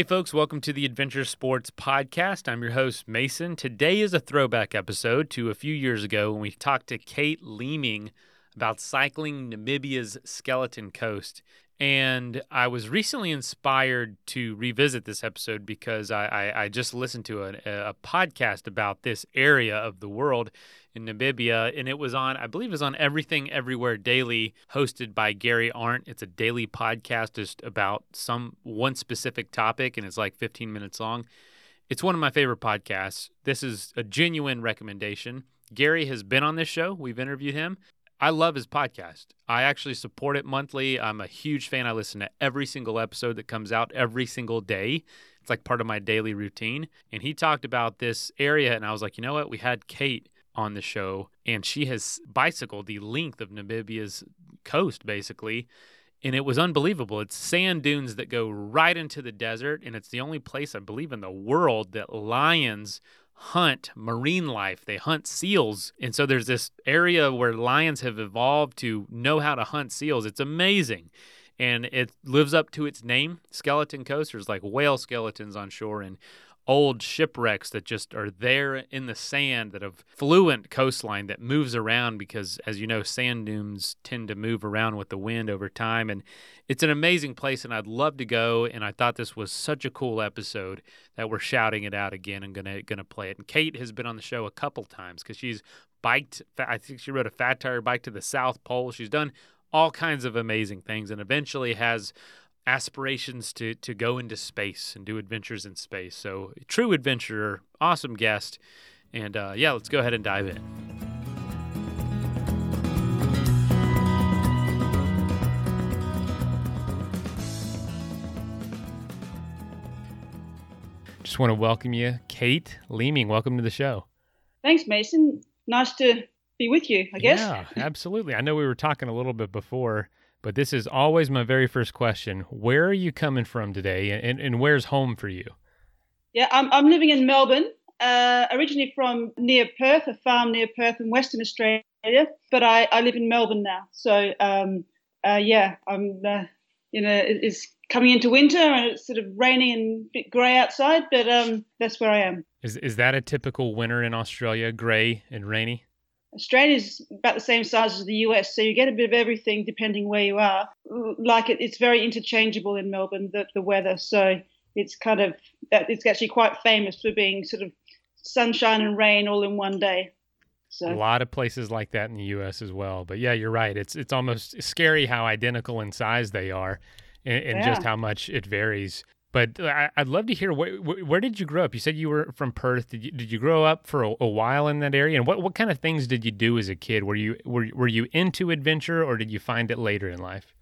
Hey, folks, welcome to the Adventure Sports Podcast. I'm your host, Mason. Today is a throwback episode to a few years ago when we talked to Kate Leeming about cycling Namibia's Skeleton Coast. And I was recently inspired to revisit this episode because I, I, I just listened to a, a podcast about this area of the world in Namibia, and it was on, I believe, it was on Everything Everywhere Daily, hosted by Gary Arndt. It's a daily podcast just about some one specific topic, and it's like 15 minutes long. It's one of my favorite podcasts. This is a genuine recommendation. Gary has been on this show. We've interviewed him. I love his podcast. I actually support it monthly. I'm a huge fan. I listen to every single episode that comes out every single day. It's like part of my daily routine. And he talked about this area, and I was like, you know what? We had Kate on the show, and she has bicycled the length of Namibia's coast, basically. And it was unbelievable. It's sand dunes that go right into the desert, and it's the only place, I believe, in the world that lions hunt marine life. They hunt seals. And so there's this area where lions have evolved to know how to hunt seals. It's amazing. And it lives up to its name, Skeleton Coast. There's like whale skeletons on shore and old shipwrecks that just are there in the sand that have fluent coastline that moves around because as you know sand dunes tend to move around with the wind over time. And it's an amazing place and I'd love to go and I thought this was such a cool episode that we're shouting it out again and gonna gonna play it. And Kate has been on the show a couple times because she's biked I think she rode a fat tire bike to the South Pole. She's done all kinds of amazing things and eventually has aspirations to to go into space and do adventures in space. So true adventurer, awesome guest, and uh, yeah, let's go ahead and dive in. Just want to welcome you, Kate Leeming. Welcome to the show. Thanks, Mason. Nice to be with you, I guess. Yeah, absolutely. I know we were talking a little bit before but this is always my very first question. Where are you coming from today, and, and where's home for you? Yeah, I'm, I'm living in Melbourne, uh, originally from near Perth, a farm near Perth in Western Australia, but I, I live in Melbourne now. So, um, uh, yeah, I'm, uh, you know, it's coming into winter and it's sort of rainy and a bit grey outside, but um, that's where I am. Is, is that a typical winter in Australia, grey and rainy? Australia is about the same size as the US, so you get a bit of everything depending where you are. Like it, it's very interchangeable in Melbourne, the, the weather. So it's kind of it's actually quite famous for being sort of sunshine and rain all in one day. So. A lot of places like that in the U.S. as well. But yeah, you're right. It's it's almost scary how identical in size they are, and, and yeah. just how much it varies. But I, would love to hear where, where did you grow up? You said you were from Perth. Did you, did you grow up for a, a, while in that area? And what, what kind of things did you do as a kid? Were you were, were you into adventure or did you find it later in life?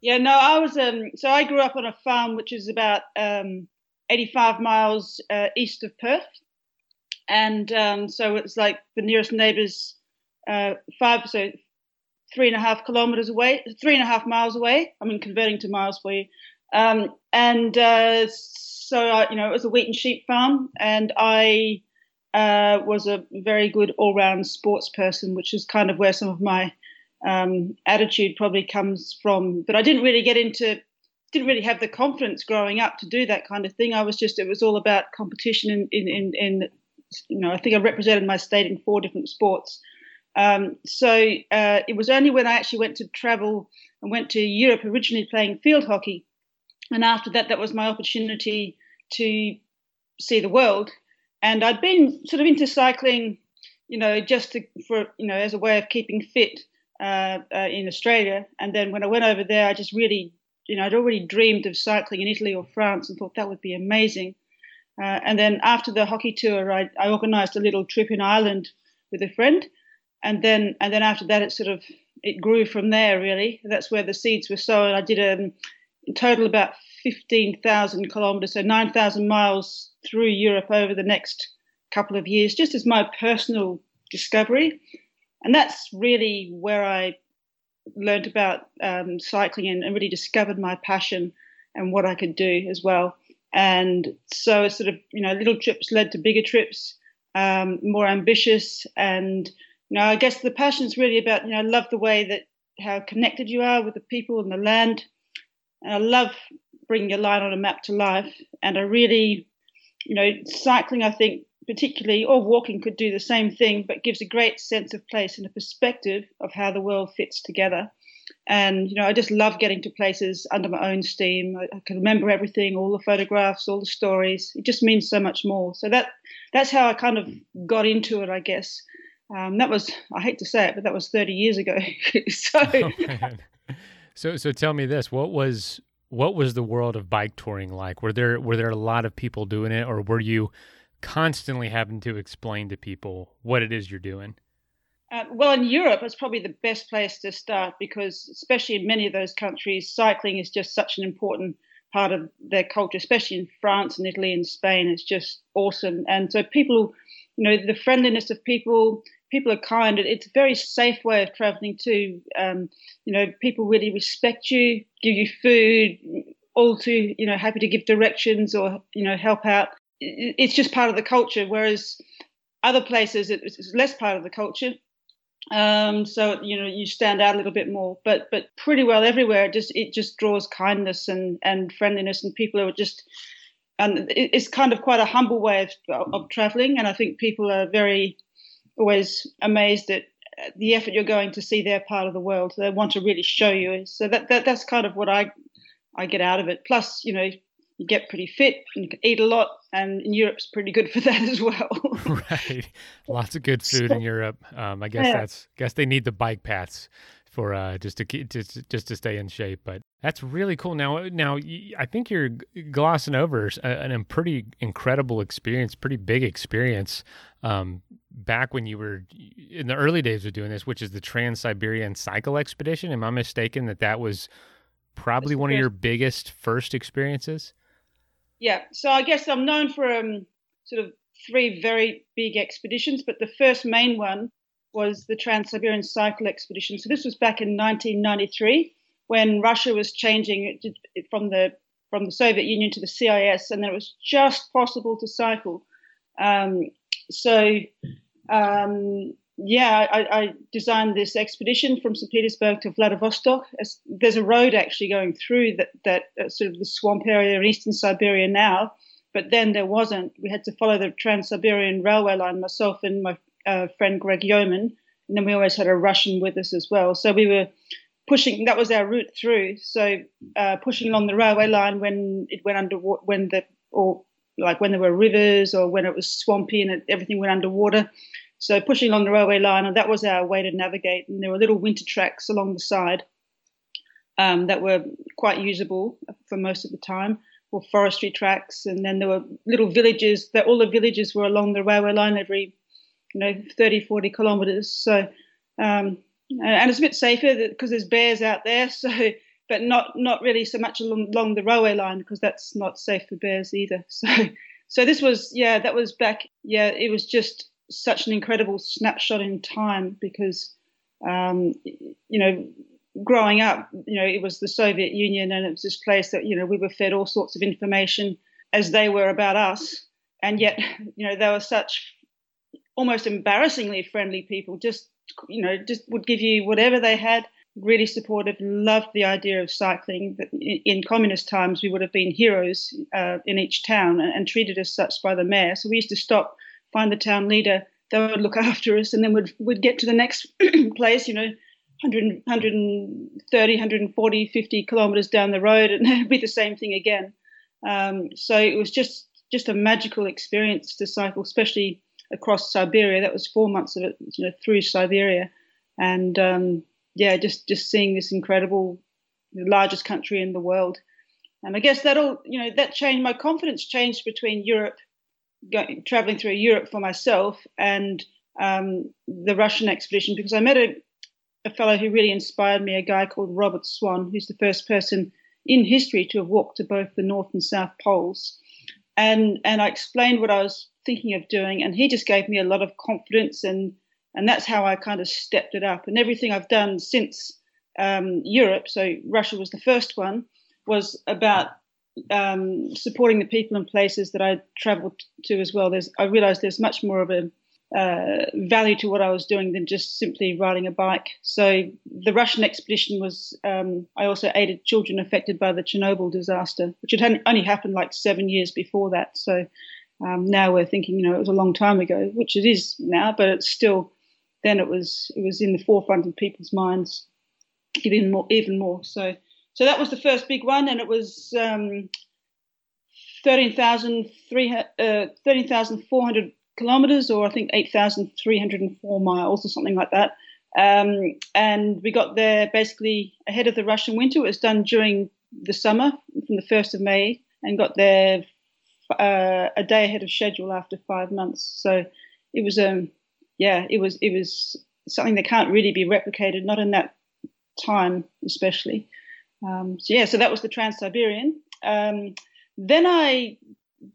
Yeah, no, I was. Um, so I grew up on a farm which is about um, 85 miles uh, east of Perth, and um, so it's like the nearest neighbours uh, five, so three and a half kilometres away, three and a half miles away. I mean, converting to miles for you. Um, and uh, so, uh, you know, it was a wheat and sheep farm, and I uh, was a very good all round sports person, which is kind of where some of my um, attitude probably comes from. But I didn't really get into, didn't really have the confidence growing up to do that kind of thing. I was just, it was all about competition in, in, in, in you know, I think I represented my state in four different sports. Um, so uh, it was only when I actually went to travel and went to Europe, originally playing field hockey, and after that, that was my opportunity to see the world. And I'd been sort of into cycling, you know, just to, for you know as a way of keeping fit uh, uh, in Australia. And then when I went over there, I just really, you know, I'd already dreamed of cycling in Italy or France and thought that would be amazing. Uh, and then after the hockey tour, I, I organised a little trip in Ireland with a friend, and then and then after that, it sort of it grew from there. Really, that's where the seeds were sown. I did a total about 15,000 kilometres, so 9,000 miles through Europe over the next couple of years, just as my personal discovery. And that's really where I learned about um, cycling and, and, really discovered my passion and what I could do as well. And so, sort of, you know, little trips led to bigger trips, um, more ambitious. And, you know, I guess the passion is really about, you know, I love the way that how connected you are with the people and the land and I love bringing a line on a map to life. And I really, you know, cycling, I think, particularly, or walking could do the same thing, but gives a great sense of place and a perspective of how the world fits together. And, you know, I just love getting to places under my own steam. I, I can remember everything, all the photographs, all the stories. It just means so much more. So that that's how I kind of got into it, I guess. Um, that was, I hate to say it, but that was 30 years ago. so, oh, so, so tell me this: what was what was the world of bike touring like? Were there were there a lot of people doing it, or were you constantly having to explain to people what it is you're doing? Uh, well, in Europe, it's probably the best place to start because, especially in many of those countries, cycling is just such an important part of their culture, especially in France and Italy and Spain. It's just awesome. And so, people, you know, the friendliness of people, people are kind. It's a very safe way of traveling too. Um, you know, people really respect you, give you food, all too, you know, happy to give directions or, you know, help out. It's just part of the culture. Whereas other places, it's less part of the culture. Um, so you know you stand out a little bit more, but but pretty well everywhere. It just it just draws kindness and and friendliness, and people are just and it's kind of quite a humble way of, of traveling. And I think people are very always amazed at the effort you're going to see their part of the world. They want to really show you. So that, that that's kind of what I I get out of it. Plus, you know, you get pretty fit and you can eat a lot, and Europe's pretty good for that as well. right, lots of good food in Europe. Um, I guess yeah. that's guess they need the bike paths for uh, just to keep just just to stay in shape. But that's really cool. Now, now I think you're glossing over a, a pretty incredible experience, pretty big experience. Um, back when you were in the early days of doing this, which is the Trans Siberian Cycle Expedition. Am I mistaken that that was probably one of your biggest first experiences? Yeah. So I guess I'm known for um, sort of three very big expeditions, but the first main one was the Trans Siberian Cycle Expedition. So this was back in 1993 when Russia was changing from the from the Soviet Union to the CIS, and it was just possible to cycle. Um, so um, yeah, I, I, designed this expedition from St. Petersburg to Vladivostok. There's a road actually going through that, that uh, sort of the swamp area in eastern Siberia now, but then there wasn't. We had to follow the Trans Siberian Railway line, myself and my uh, friend Greg Yeoman, and then we always had a Russian with us as well. So we were pushing. That was our route through. So uh, pushing along the railway line when it went under when the or like when there were rivers or when it was swampy and it, everything went underwater. So pushing along the railway line, and that was our way to navigate. And there were little winter tracks along the side um, that were quite usable for most of the time, or forestry tracks. And then there were little villages that all the villages were along the railway line every, you know, 30, 40 kilometers. So, um, and it's a bit safer because there's bears out there. So, but not not really so much along, along the railway line because that's not safe for bears either. So, so this was yeah, that was back yeah, it was just such an incredible snapshot in time because, um, you know, growing up, you know, it was the Soviet Union and it was this place that, you know, we were fed all sorts of information as they were about us. And yet, you know, they were such almost embarrassingly friendly people, just, you know, just would give you whatever they had, really supportive, loved the idea of cycling. In communist times, we would have been heroes uh, in each town and, treated as such by the mayor. So we used to stop find the town leader. They would look after us, and then we'd, we'd get to the next place, you know, 100, 130, 140, 50 kilometers down the road, and it'd be the same thing again. Um, so it was just just a magical experience to cycle, especially across Siberia. That was four months of it, you know, through Siberia, and um, yeah, just just seeing this incredible, largest country in the world. And I guess that all, you know, that changed my confidence changed between Europe going, traveling through Europe for myself and um, the Russian expedition because I met a, a fellow who really inspired me, a guy called Robert Swan, who's the first person in history to have walked to both the North and South Poles. And, and I explained what I was thinking of doing, and he just gave me a lot of confidence, and, and that's how I kind of stepped it up. And everything I've done since um, Europe, so Russia was the first one, was about um, supporting the people and places that I travelled to as well. There's, I realised there's much more of a, uh, value to what I was doing than just simply riding a bike. So the Russian expedition was. Um, I also aided children affected by the Chernobyl disaster, which had only happened like seven years before that. So um, now we're thinking, you know, it was a long time ago, which it is now, but it's still. Then it was it was in the forefront of people's minds, even more even more. So so that was the first big one, and it was. Um, 13,400 uh, 13, kilometers, or I think 8,304 miles, or something like that. Um, and we got there basically ahead of the Russian winter. It was done during the summer, from the 1st of May, and got there uh, a day ahead of schedule after five months. So it was, um, yeah, it was it was something that can't really be replicated, not in that time especially. Um, so yeah, so that was the Trans Siberian. Um, then I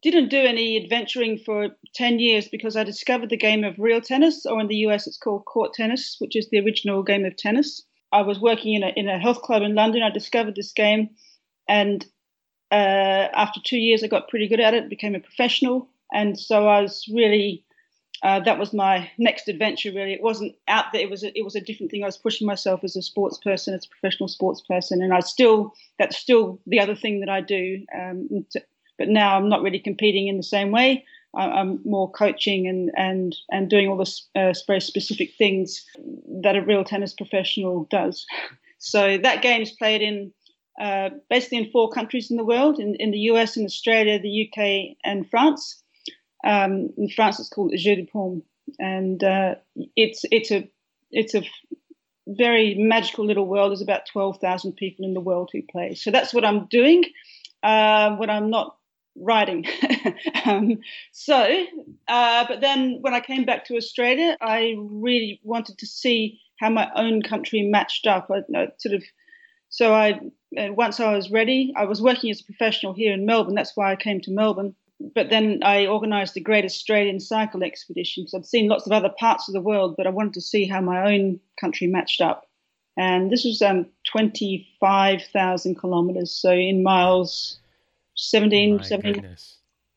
didn't do any adventuring for 10 years because I discovered the game of real tennis, or in the US it's called court tennis, which is the original game of tennis. I was working in a, in a health club in London. I discovered this game, and uh, after two years, I got pretty good at it, became a professional. And so I was really, uh, that was my next adventure, really. It wasn't out there, it was, a, it was a different thing. I was pushing myself as a sports person, as a professional sports person. And I still, that's still the other thing that I do. Um, but now I'm not really competing in the same way. I'm more coaching and and and doing all the uh, very specific things that a real tennis professional does. So that game is played in uh, basically in four countries in the world: in, in the US, in Australia, the UK, and France. Um, in France, it's called Jeu de Paume, and uh, it's it's a it's a very magical little world. There's about twelve thousand people in the world who play. So that's what I'm doing. Uh, when I'm not writing. um, so, uh, but then when I came back to Australia, I really wanted to see how my own country matched up. I, I sort of, so I once I was ready, I was working as a professional here in Melbourne. That's why I came to Melbourne. But then I organised the Great Australian Cycle Expedition because I'd seen lots of other parts of the world, but I wanted to see how my own country matched up. And this was um, 25,000 kilometres, so in miles, 17, 17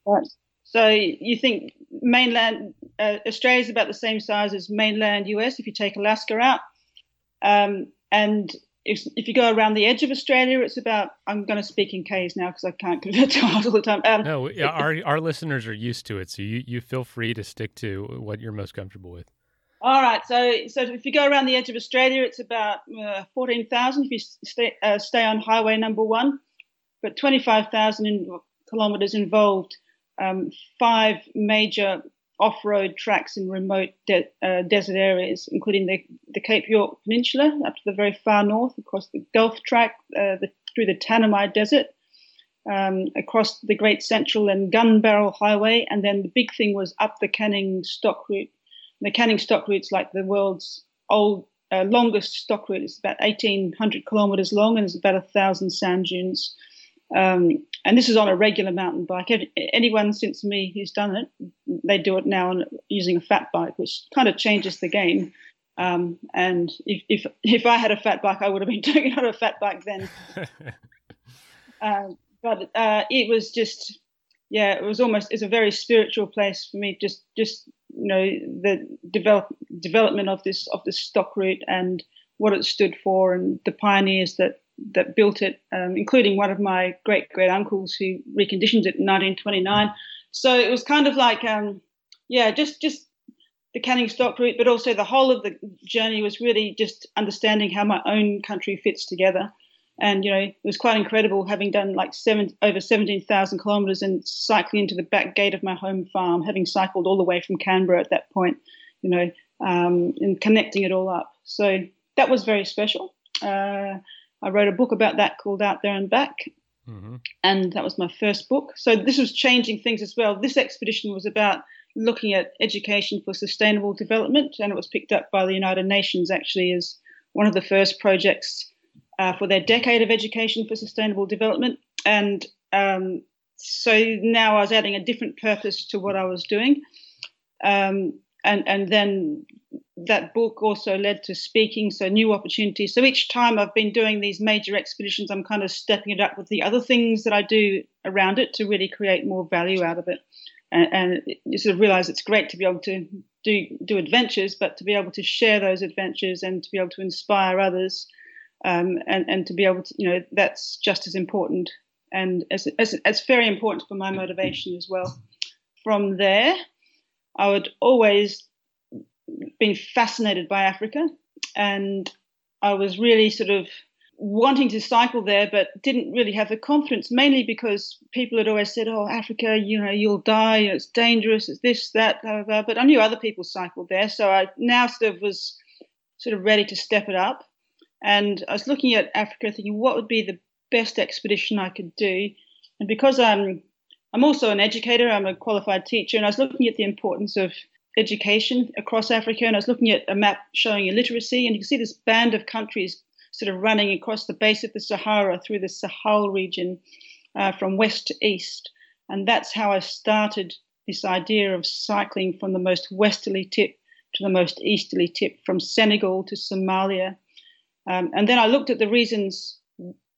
right. So you think mainland uh, Australia is about the same size as mainland US if you take Alaska out, um, and if, if, you go around the edge of Australia, it's about. I'm going to speak in K's now because I can't convert to all the time. Um, no, our our listeners are used to it, so you you feel free to stick to what you're most comfortable with. All right, so so if you go around the edge of Australia, it's about uh, fourteen thousand if you stay uh, stay on Highway Number One but 25,000 in, kilometers involved um, five major off-road tracks in remote de- uh, desert areas, including the, the, Cape York Peninsula up to the very far north, across the Gulf Track, uh, the, through the Tanami Desert, um, across the Great Central and Gun Barrel Highway, and then the big thing was up the Canning Stock Route. The Canning Stock Route's like the world's old uh, longest stock route. It's about 1,800 kilometers long, and there's about a thousand sand dunes. Um, and this is on a regular mountain bike. Anyone since me who's done it, they do it now on using a fat bike, which kind of changes the game. Um, and if, if, if I had a fat bike, I would have been doing it on a fat bike then. uh, but uh, it was just, yeah, it was almost it's a very spiritual place for me. Just just you know the develop development of this of this stock route and what it stood for and the pioneers that that built it, um, including one of my great great uncles who reconditioned it in 1929. So it was kind of like, um, yeah, just just the Canning Stock route, but also the whole of the journey was really just understanding how my own country fits together. And you know, it was quite incredible having done like seven over 17,000 kilometres and cycling into the back gate of my home farm, having cycled all the way from Canberra at that point, you know, um, and connecting it all up. So that was very special. Uh, I wrote a book about that called Out There and Back. Mm-hmm. And that was my first book. So this was changing things as well. This expedition was about looking at education for sustainable development, and it was picked up by the United Nations actually as one of the first projects uh, for their decade of education for sustainable development. And um, so now I was adding a different purpose to what I was doing. Um, and, and then that book also led to speaking, so new opportunities. So each time I've been doing these major expeditions, I'm kind of stepping it up with the other things that I do around it to really create more value out of it. And, and you sort of realize it's great to be able to do do adventures, but to be able to share those adventures and to be able to inspire others, um, and and to be able to you know that's just as important and as, as it's very important for my motivation as well. From there, I would always been fascinated by Africa, and I was really sort of wanting to cycle there, but didn't really have the confidence, mainly because people had always said, "Oh, Africa, you know, you'll die. It's dangerous. It's this, that, blah, blah, blah. But I knew other people cycled there, so I now sort of was sort of ready to step it up. And I was looking at Africa, thinking, what would be the best expedition I could do? And because I'm I'm also an educator, I'm a qualified teacher, and I was looking at the importance of education across Africa, and I was looking at a map showing illiteracy, and you can see this band of countries sort of running across the base of the Sahara through the Sahel region uh, from west to east. And that's how I started this idea of cycling from the most westerly tip to the most easterly tip, from Senegal to Somalia. Um, and then I looked at the reasons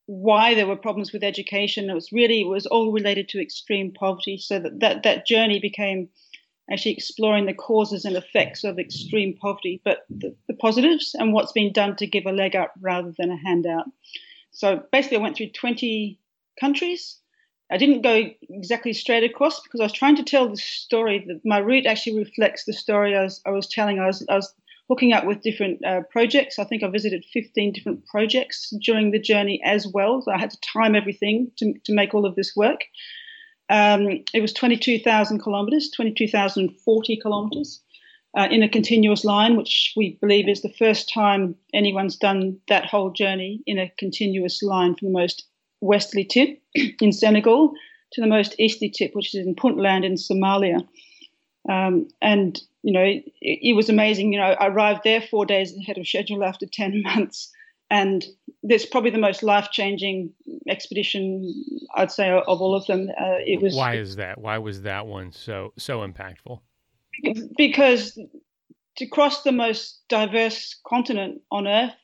why there were problems with education. It was really it was all related to extreme poverty. So that that, that journey became actually exploring the causes and effects of extreme poverty, but the, the, positives and what's been done to give a leg up rather than a handout. So basically, I went through 20 countries. I didn't go exactly straight across because I was trying to tell the story. That my route actually reflects the story I was, I was telling. I was, I was hooking up with different uh, projects. I think I visited 15 different projects during the journey as well. So I had to time everything to, to make all of this work. Um, it was 22,000 kilometres, 22,040 kilometres uh, in a continuous line, which we believe is the first time anyone's done that whole journey in a continuous line from the most westerly tip in Senegal to the most easterly tip, which is in Puntland in Somalia. Um, and, you know, it, it was amazing. You know, I arrived there four days ahead of schedule after 10 months and that's probably the most life changing expedition I'd say of all of them. Uh, it was. Why is that? Why was that one so so impactful? Because to cross the most diverse continent on Earth,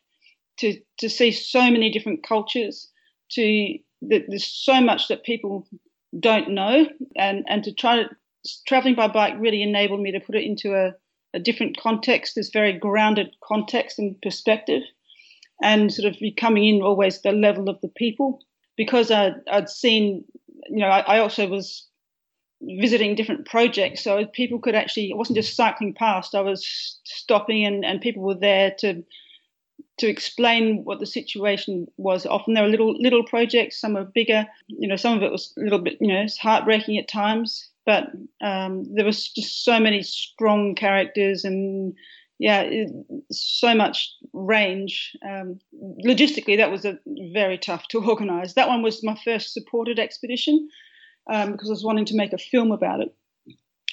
to to see so many different cultures, to there's so much that people don't know, and and to try to traveling by bike really enabled me to put it into a, a different context, this very grounded context and perspective and sort of coming in always the level of the people. Because I, I'd seen, you know, I, I also was visiting different projects so people could actually it wasn't just cycling past i was stopping and, and people were there to to explain what the situation was. Often there were little little projects some are bigger you know some of it was a little bit you know it's heartbreaking at times but um, there was just so many strong characters and yeah, so much range. Um, logistically, that was a very tough to organise. That one was my first supported expedition um, because I was wanting to make a film about it,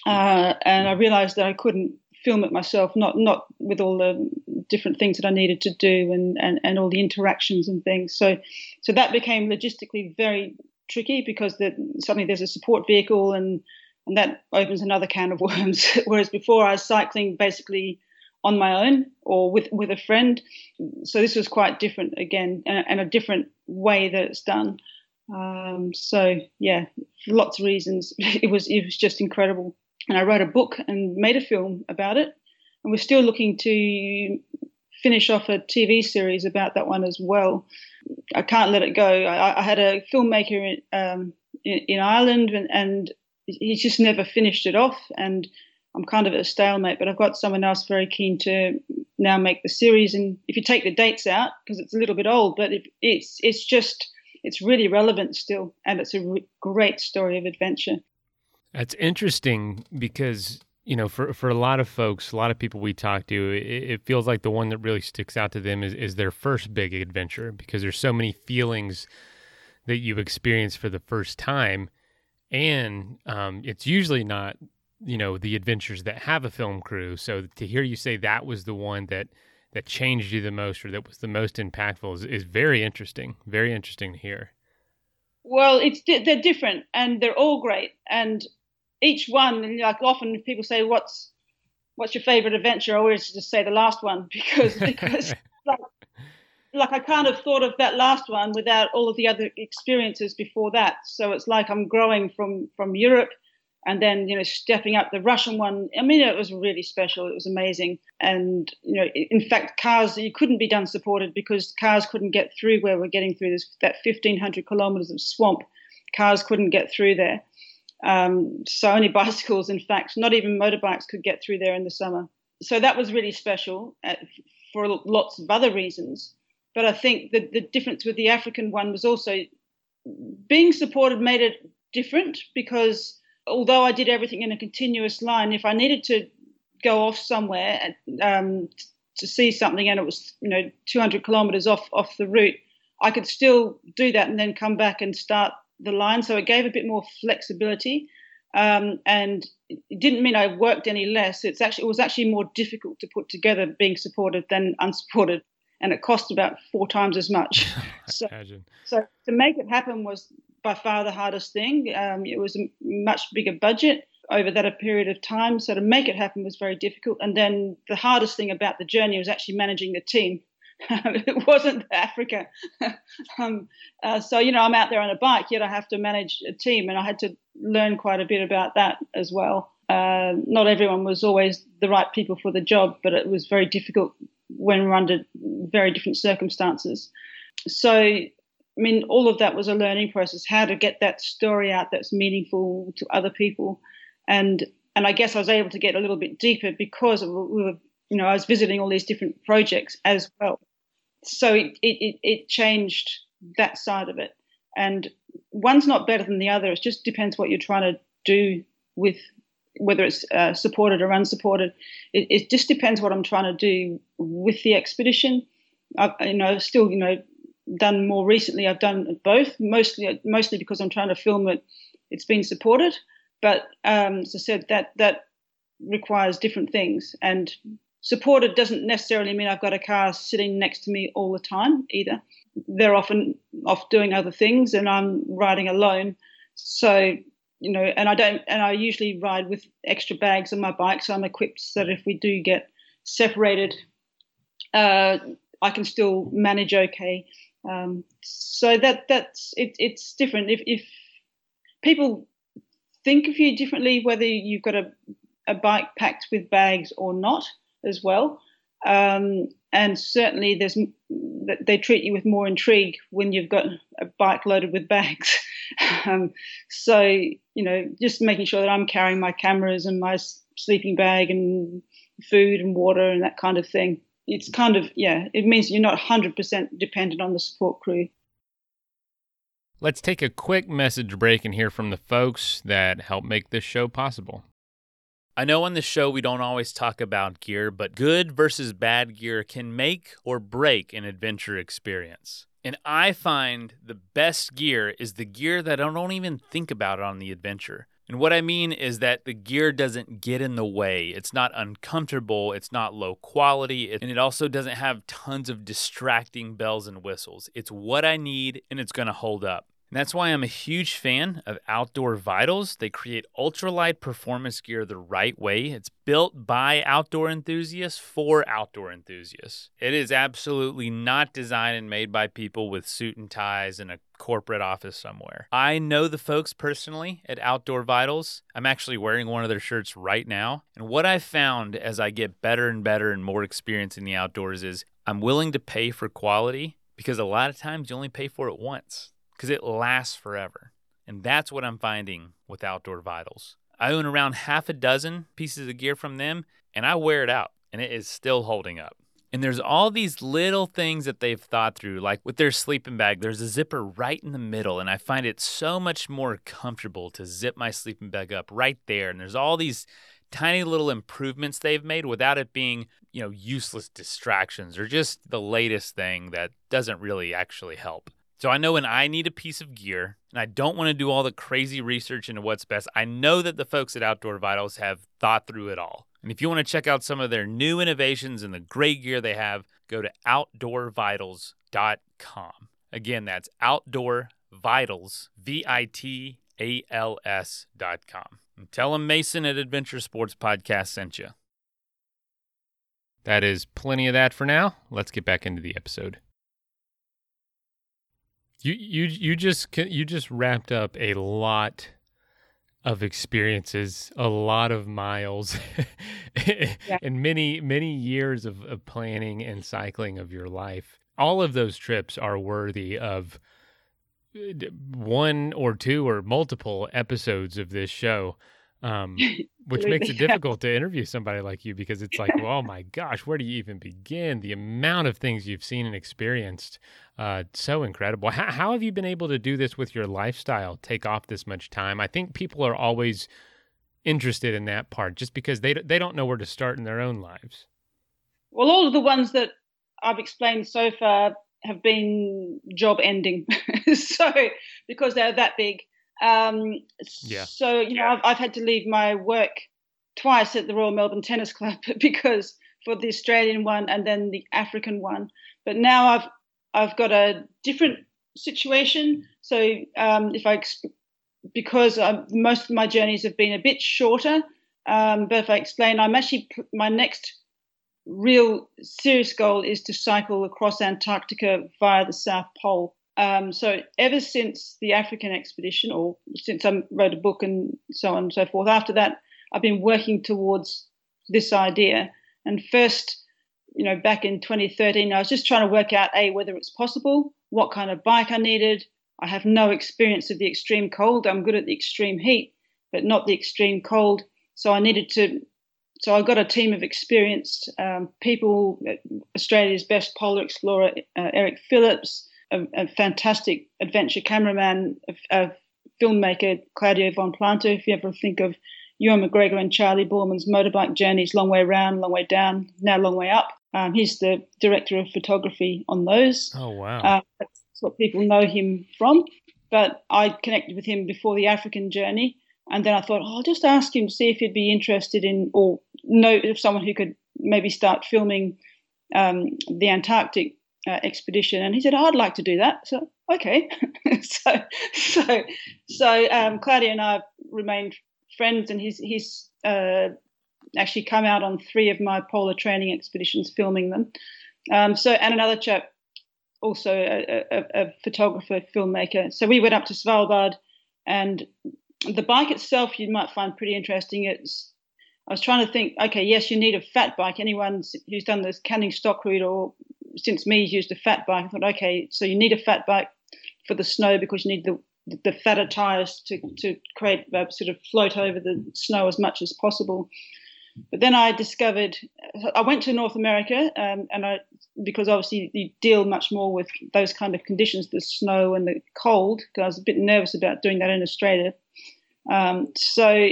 uh, and I realised that I couldn't film it myself, not not with all the different things that I needed to do and, and, and all the interactions and things. So so that became logistically very tricky because that suddenly there's a support vehicle and and that opens another can of worms. Whereas before I was cycling basically on my own or with with a friend. So this was quite different again, and, a different way that it's done. Um, so yeah, for lots of reasons, it was it was just incredible. And I wrote a book and made a film about it, and we're still looking to finish off a TV series about that one as well. I can't let it go. I, I had a filmmaker in, um, in, in Ireland, and, and he's just never finished it off. And I'm kind of at a stalemate, but I've got someone else very keen to now make the series. And if you take the dates out, because it's a little bit old, but it's it's just it's really relevant still, and it's a re- great story of adventure. That's interesting because you know, for for a lot of folks, a lot of people we talk to, it, it feels like the one that really sticks out to them is is their first big adventure because there's so many feelings that you experience for the first time, and um, it's usually not you know the adventures that have a film crew. So to hear you say that was the one that that changed you the most or that was the most impactful is, is very interesting very interesting to hear. Well it's they're different and they're all great. And each one like often people say what's what's your favorite adventure? I always just say the last one because because like, like i can't have thought of that last one without all of the other experiences before that. So it's like i'm growing from from europe and then you know stepping up the Russian one. I mean, it was really special. It was amazing, and you know, in fact, cars you couldn't be done supported because cars couldn't get through where we're getting through this that 1500 kilometers of swamp. Cars couldn't get through there. Um, so only bicycles, in fact, not even motorbikes could get through there in the summer. So that was really special at, uh, for lots of other reasons. But I think the, the difference with the African one was also being supported made it different because although I did everything in a continuous line, if I needed to go off somewhere um, to see something and it was you know 200 kilometers off off the route, I could still do that and then come back and start the line. So it gave a bit more flexibility. Um, and it didn't mean I worked any less. It's actually it was actually more difficult to put together being supported than unsupported, and it cost about four times as much. so, so to make it happen was by far the hardest thing. Um, it was a much bigger budget over that period of time, so to make it happen was very difficult. And then the hardest thing about the journey was actually managing the team. it wasn't Africa. um, uh, so, you know, I'm out there on a bike, yet I have to manage a team, and I had to learn quite a bit about that as well. Uh, not everyone was always the right people for the job, but it was very difficult when we're under very different circumstances. So, I mean, all of that was a learning process how to get that story out that's meaningful to other people. And and I guess I was able to get a little bit deeper because we were, you know, I was visiting all these different projects as well so it, it, it changed that side of it. And one's not better than the other. It just depends what you're trying to do with whether it's uh, supported or unsupported. It, it, just depends what I'm trying to do with the expedition. I've, you know, still, you know, done more recently. I've done both, mostly mostly because I'm trying to film it. It's been supported, but um, as I said, that that requires different things, and supported doesn't necessarily mean I've got a car sitting next to me all the time either. They're often off doing other things and I'm riding alone. So, you know, and I don't, and I usually ride with extra bags on my bike. So I'm equipped so that if we do get separated, uh, I can still manage okay. Um, so that that's it, it's different. If, if people think of you differently, whether you've got a, a bike packed with bags or not, as well. Um, and certainly, there's they treat you with more intrigue when you've got a bike loaded with bags. um, so you know, just making sure that I'm carrying my cameras and my sleeping bag and food and water and that kind of thing. It's kind of yeah, it means you're not 100% dependent on the support crew. Let's take a quick message break and hear from the folks that help make this show possible. I know on the show we don't always talk about gear, but good versus bad gear can make or break an adventure experience. And I find the best gear is the gear that I don't even think about on the adventure. And what I mean is that the gear doesn't get in the way. It's not uncomfortable, it's not low quality, and it also doesn't have tons of distracting bells and whistles. It's what I need and it's going to hold up. And that's why I'm a huge fan of Outdoor Vitals. They create ultralight performance gear the right way. It's built by outdoor enthusiasts for outdoor enthusiasts. It is absolutely not designed and made by people with suit and ties in a corporate office somewhere. I know the folks personally at Outdoor Vitals. I'm actually wearing one of their shirts right now. And what I've found as I get better and better and more experience in the outdoors is I'm willing to pay for quality because a lot of times you only pay for it once because it lasts forever. And that's what I'm finding with Outdoor Vitals. I own around half a dozen pieces of gear from them, and I wear it out, and it is still holding up. And there's all these little things that they've thought through, like with their sleeping bag, there's a zipper right in the middle, and I find it so much more comfortable to zip my sleeping bag up right there. And there's all these tiny little improvements they've made without it being, you know, useless distractions or just the latest thing that doesn't really actually help. So I know when I need a piece of gear and I don't want to do all the crazy research into what's best, I know that the folks at Outdoor Vitals have thought through it all. And if you want to check out some of their new innovations and the great gear they have, go to outdoorvitals.com. Again, that's outdoorvitals, V I T A L S.com. And tell them Mason at Adventure Sports Podcast sent you. That is plenty of that for now. Let's get back into the episode. You you you just you just wrapped up a lot of experiences, a lot of miles, yeah. and many, many years of, of planning and cycling of your life. All of those trips are worthy of uh, one or two or multiple episodes of this show. Um, which makes it difficult to interview somebody like you because it's like, well, oh my gosh, where do you even begin? The amount of things you've seen and experienced, uh, so incredible. How, how have you been able to do this with your lifestyle? Take off this much time? I think people are always interested in that part, just because they they don't know where to start in their own lives. Well, all of the ones that I've explained so far have been job ending, so because they're that big. Um, yeah. So you know, I've, I've had to leave my work twice at the Royal Melbourne Tennis Club because for the Australian one and then the African one. But now I've I've got a different situation. So um, if I because uh, most of my journeys have been a bit shorter, um, but if I explain, I'm actually my next real serious goal is to cycle across Antarctica via the South Pole. Um, so ever since the African expedition, or since I wrote a book and so on and so forth, after that, I've been working towards this idea. And first, you know, back in 2013, I was just trying to work out a whether it's possible, what kind of bike I needed. I have no experience of the extreme cold. I'm good at the extreme heat, but not the extreme cold. So I needed to. So I got a team of experienced um, people. Australia's best polar explorer, uh, Eric Phillips, a, a fantastic adventure cameraman, a, a, filmmaker, Claudio Von Planta. If you ever think of Ewan McGregor and Charlie Boorman's motorbike journeys, long way round, long way down, now long way up. Um, he's the director of photography on those. Oh wow! Uh, that's what people know him from. But I connected with him before the African journey, and then I thought, oh, I'll just ask him to see if he'd be interested in, or know of someone who could maybe start filming um, the Antarctic uh, expedition, and he said, "I'd like to do that." So okay, so so so um, Claudio and I remained friends, and he's he's uh, actually come out on three of my polar training expeditions, filming them. Um, so and another chap, also a, a, a photographer, filmmaker. So we went up to Svalbard, and the bike itself you might find pretty interesting. It's I was trying to think, okay, yes, you need a fat bike. Anyone who's done this canning stock route or since me used a fat bike, I thought, okay, so you need a fat bike for the snow because you need the the fatter tires to to create uh, sort of float over the snow as much as possible. But then I discovered I went to North America, um, and I because obviously you deal much more with those kind of conditions, the snow and the cold. Because I was a bit nervous about doing that in Australia. Um, so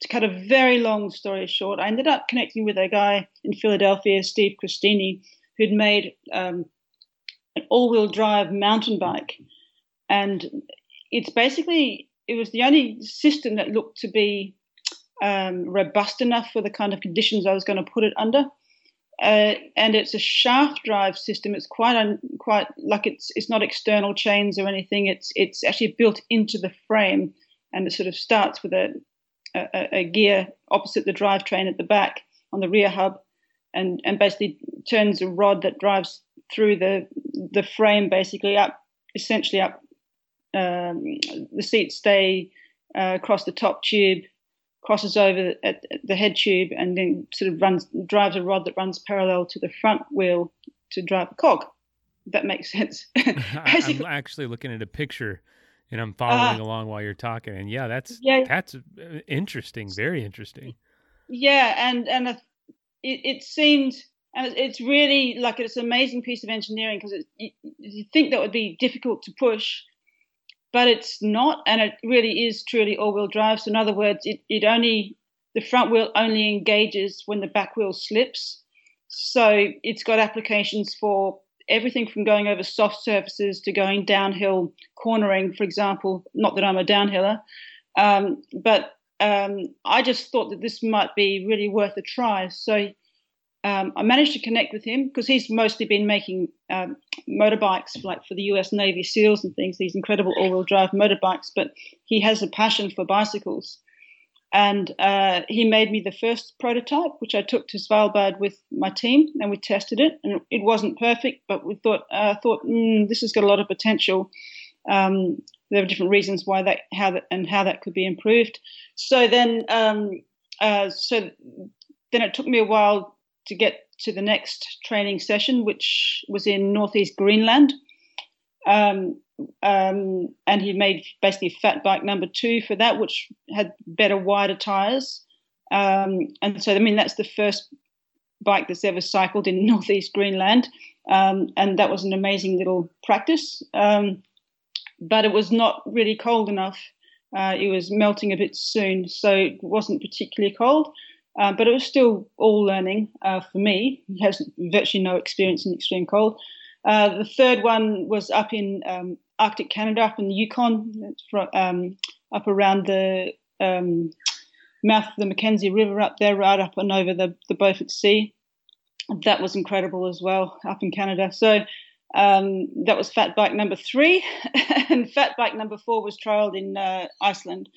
to cut a very long story short, I ended up connecting with a guy in Philadelphia, Steve Christini, who'd made um, an all-wheel drive mountain bike, and it's basically it was the only system that looked to be um, robust enough for the kind of conditions I was going to put it under. Uh, and it's a shaft drive system. It's quite un, quite like it's it's not external chains or anything. It's it's actually built into the frame, and it sort of starts with a a, a gear opposite the drivetrain at the back on the rear hub, and and basically turns a rod that drives through the the frame basically up essentially up um, the seats stay uh, across the top tube crosses over at the head tube and then sort of runs drives a rod that runs parallel to the front wheel to drive the cog. That makes sense. I'm actually looking at a picture and i'm following uh, along while you're talking and yeah that's yeah. that's uh, interesting very interesting. Yeah and and it, it seemed and it's really like it's an amazing piece of engineering because you, you think that would be difficult to push but it's not, and it really is truly all-wheel drive. So in other words, it, it only the front wheel only engages when the back wheel slips. So it's got applications for everything from going over soft surfaces to going downhill, cornering, for example. Not that I'm a downhiller, um, but um, I just thought that this might be really worth a try. So um, I managed to connect with him because he's mostly been making um, motorbikes like for the U.S. Navy SEALs and things. These incredible all-wheel drive motorbikes, but he has a passion for bicycles, and uh, he made me the first prototype, which I took to Svalbard with my team, and we tested it. And it wasn't perfect, but we thought uh, thought mm, this has got a lot of potential. Um, there were different reasons why that how that and how that could be improved. So then um, uh, so then it took me a while to get to the next training session, which was in northeast Greenland. Um, um, and he made basically fat bike number two for that, which had better, wider tires. Um, and so, I mean, that's the first bike that's ever cycled in northeast Greenland. Um, and that was an amazing little practice. Um, but it was not really cold enough. Uh, it was melting a bit soon, so it wasn't particularly cold. Uh, but it was still all learning uh, for me. He has virtually no experience in extreme cold. Uh, the third one was up in um, Arctic Canada, up in the Yukon, um, up around the um, mouth of the Mackenzie River, up there, right up and over the, the Beaufort Sea. That was incredible as well, up in Canada. So um, that was fat bike number three, and fat bike number four was trialed in uh, Iceland.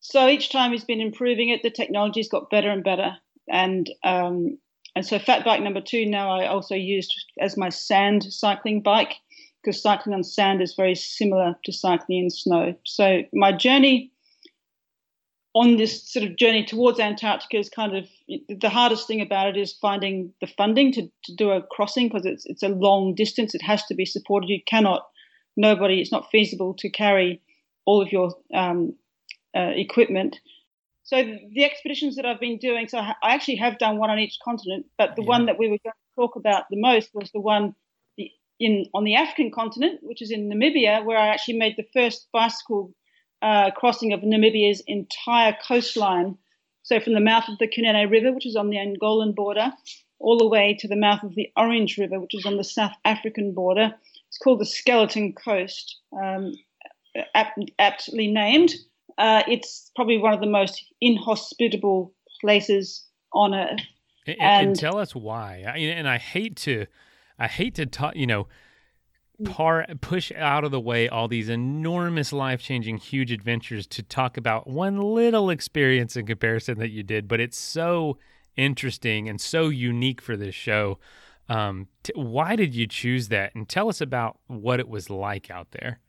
So each time he's been improving it, the technology's got better and better. And um, and so fat bike number two now I also used as my sand cycling bike because cycling on sand is very similar to cycling in snow. So my journey on this sort of journey towards Antarctica is kind of the hardest thing about it is finding the funding to, to do a crossing because it's it's a long distance. It has to be supported. You cannot nobody. It's not feasible to carry all of your um, uh, equipment. So the expeditions that I've been doing, so I actually have done one on each continent, but the yeah. one that we were going to talk about the most was the one in on the African continent, which is in Namibia, where I actually made the first bicycle uh, crossing of Namibia's entire coastline. So from the mouth of the Kunene River, which is on the Angolan border, all the way to the mouth of the Orange River, which is on the South African border. It's called the Skeleton Coast, um, apt, aptly named uh, it's probably one of the most inhospitable places on earth. And, and, and tell us why. I, and I hate to, I hate to talk. You know, par push out of the way all these enormous life changing huge adventures to talk about one little experience in comparison that you did but it's so interesting and so unique for this show um, t- why did you choose that and tell us about what it was like out there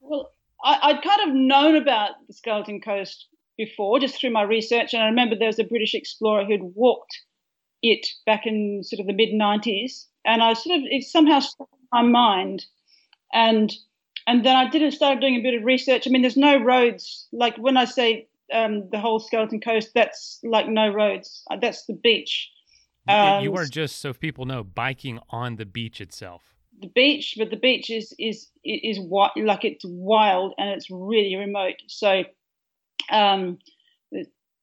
well I, would kind of known about the Skeleton Coast before, just through my research. And I remember there was a British explorer who'd walked it back in sort of the mid 90s. And I sort of, it somehow stuck in my mind. And and then I did not start doing a bit of research. I mean, there's no roads. Like when I say um, the whole Skeleton Coast, that's like no roads. Uh, that's the beach. Um, you are just, so people know, biking on the beach itself the beach, but the beach is is is what like it's wild and it's really remote. So, um,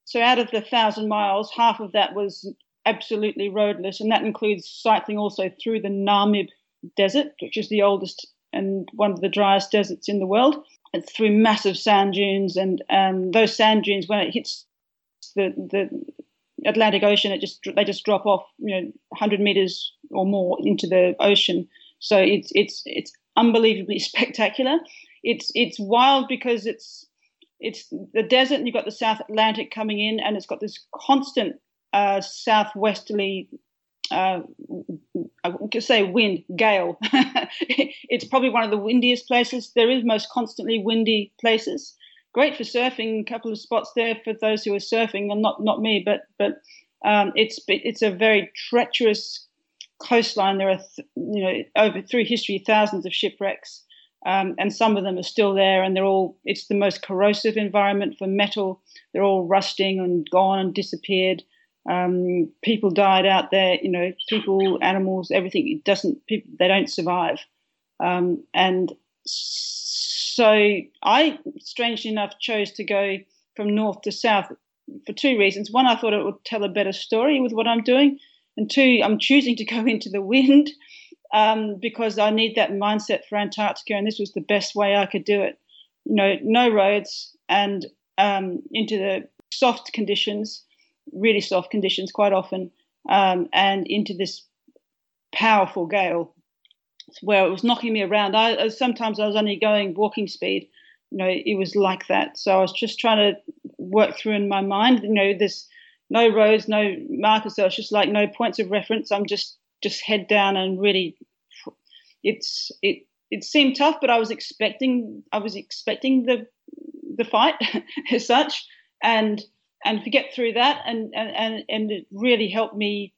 so out of the thousand miles, half of that was absolutely roadless, and that includes cycling also through the Namib Desert, which is the oldest and one of the driest deserts in the world. It's through massive sand dunes, and um, those sand dunes, when it hits the the Atlantic Ocean, it just they just drop off, you know, 100 meters or more into the ocean. So it's it's it's unbelievably spectacular. It's it's wild because it's it's the desert and you've got the South Atlantic coming in and it's got this constant uh, southwesterly uh, I say wind, gale. it's probably one of the windiest places. There is most constantly windy places. Great for surfing. A couple of spots there for those who are surfing, and not not me, but but um, it's it's a very treacherous coastline, there are, you know, over through history, thousands of shipwrecks, um, and some of them are still there, and they're all. It's the most corrosive environment for metal. They're all rusting and gone and disappeared. Um, people died out there. You know, people, animals, everything. It doesn't. People, they don't survive, um, and so I, strangely enough, chose to go from north to south for two reasons. One, I thought it would tell a better story with what I'm doing and two, I'm choosing to go into the wind um, because I need that mindset for Antarctica, and this was the best way I could do it. You know, no roads and um, into the soft conditions, really soft conditions quite often, um, and into this powerful gale where it was knocking me around. I sometimes I was only going walking speed. You know, it was like that. So I was just trying to work through in my mind. You know, this no roads, no markers. So it's just like no points of reference. I'm just just head down and really, it's it it seemed tough, but I was expecting I was expecting the the fight as such, and and to get through that, and and and it really helped me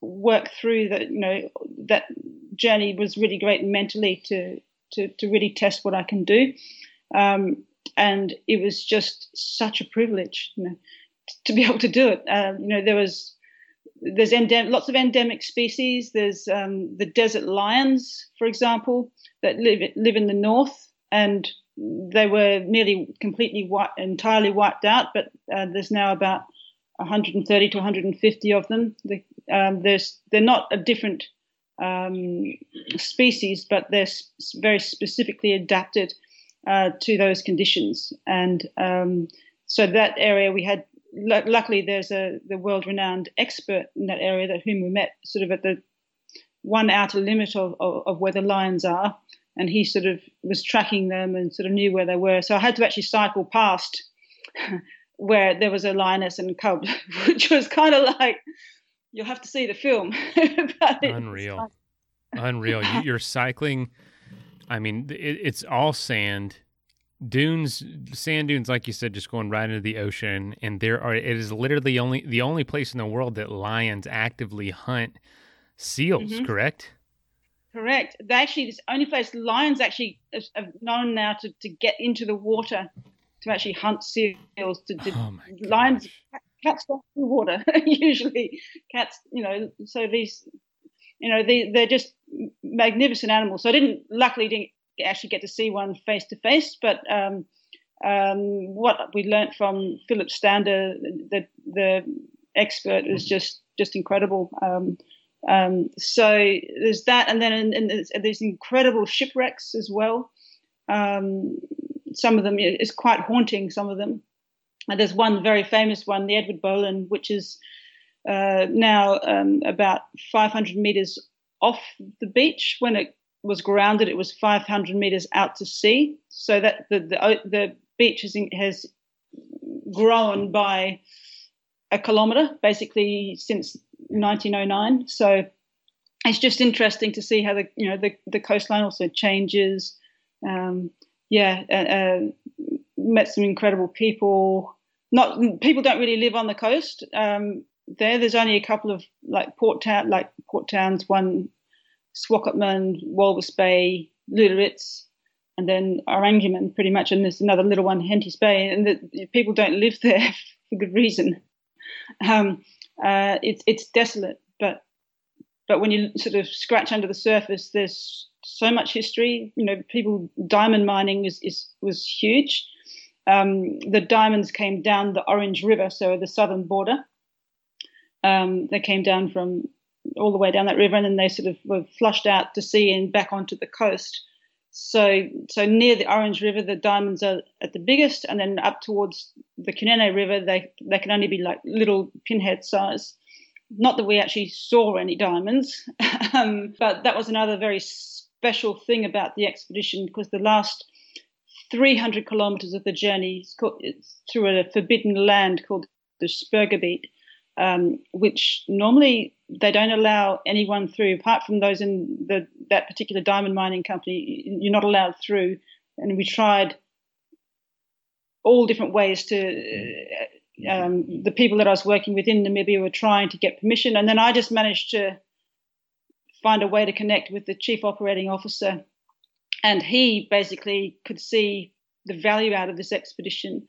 work through that. You know that journey was really great mentally to to to really test what I can do, um, and it was just such a privilege, you know, to be able to do it. Um, you know, there was there's endem- lots of endemic species. There's um, the desert lions, for example, that live live in the north, and they were nearly completely white, entirely wiped out. But uh, there's now about 130 to 150 of them. The, um, there's they're not a different um, species, but they're sp- very specifically adapted uh, to those conditions. And um, so that area we had luckily there's a the world renowned expert in that area that whom we met sort of at the one outer limit of, of, of, where the lions are and he sort of was tracking them and sort of knew where they were. So i had to actually cycle past where there was a lioness and cub which was kind of like you'll have to see the film. Unreal. unreal. You're cycling i mean it, it's all sand. Dunes sand dunes like you said just going right into the ocean and there are it is literally only the only place in the world that lions actively hunt seals mm-hmm. correct correct they actually this only place lions actually have known now to, to get into the water to actually hunt seals to, to oh lions cats don't the water usually cats you know so these you know they, they're just magnificent animals so i didn't luckily didn't actually get to see one face to face. But um, um, what we learned from Philip Stander, the the expert, is just just incredible. Um, um so there's that, and then in, in, there's, there's, incredible shipwrecks as well. Um, some of them is quite haunting. Some of them. And there's one very famous one, the Eduard Bohlen, which is uh, now um, about 500 meters off the beach when it was grounded, it was 500 meters out to sea. So that the the, the beach has, has grown by a kilometer basically since 1909. So it's just interesting to see how the you know the, the coastline also changes. Um, yeah, uh, uh, met some incredible people. Not people don't really live on the coast. Um, there, there's only a couple of like port town, like port towns. One Swakopmund, Walvis Bay, Lüderitz, and then Oranjemund, pretty much, and there's another little one, Henties Bay, and the, people don't live there for good reason. Um, uh, it's it's desolate, but but when you sort of scratch under the surface, there's so much history. You know, people diamond mining is, is was huge. Um, the diamonds came down the Orange River, so the southern border. Um, they came down from all the way down that river, and then they sort of were flushed out to sea and back onto the coast. So, so near the Orange River, the diamonds are at the biggest, and then up towards the Kunene River, they they can only be like little pinhead size. Not that we actually saw any diamonds, um, but that was another very special thing about the expedition because the last 300 kilometers of the journey is called, it's through a forbidden land called the Sperrgebiet, um, which normally they don't allow anyone through, apart from those in the, that particular diamond mining company. You're not allowed through. And we tried all different ways to. Um, the people that I was working with in Namibia were trying to get permission, and then I just managed to find a way to connect with the chief operating officer, and he basically could see the value out of this expedition,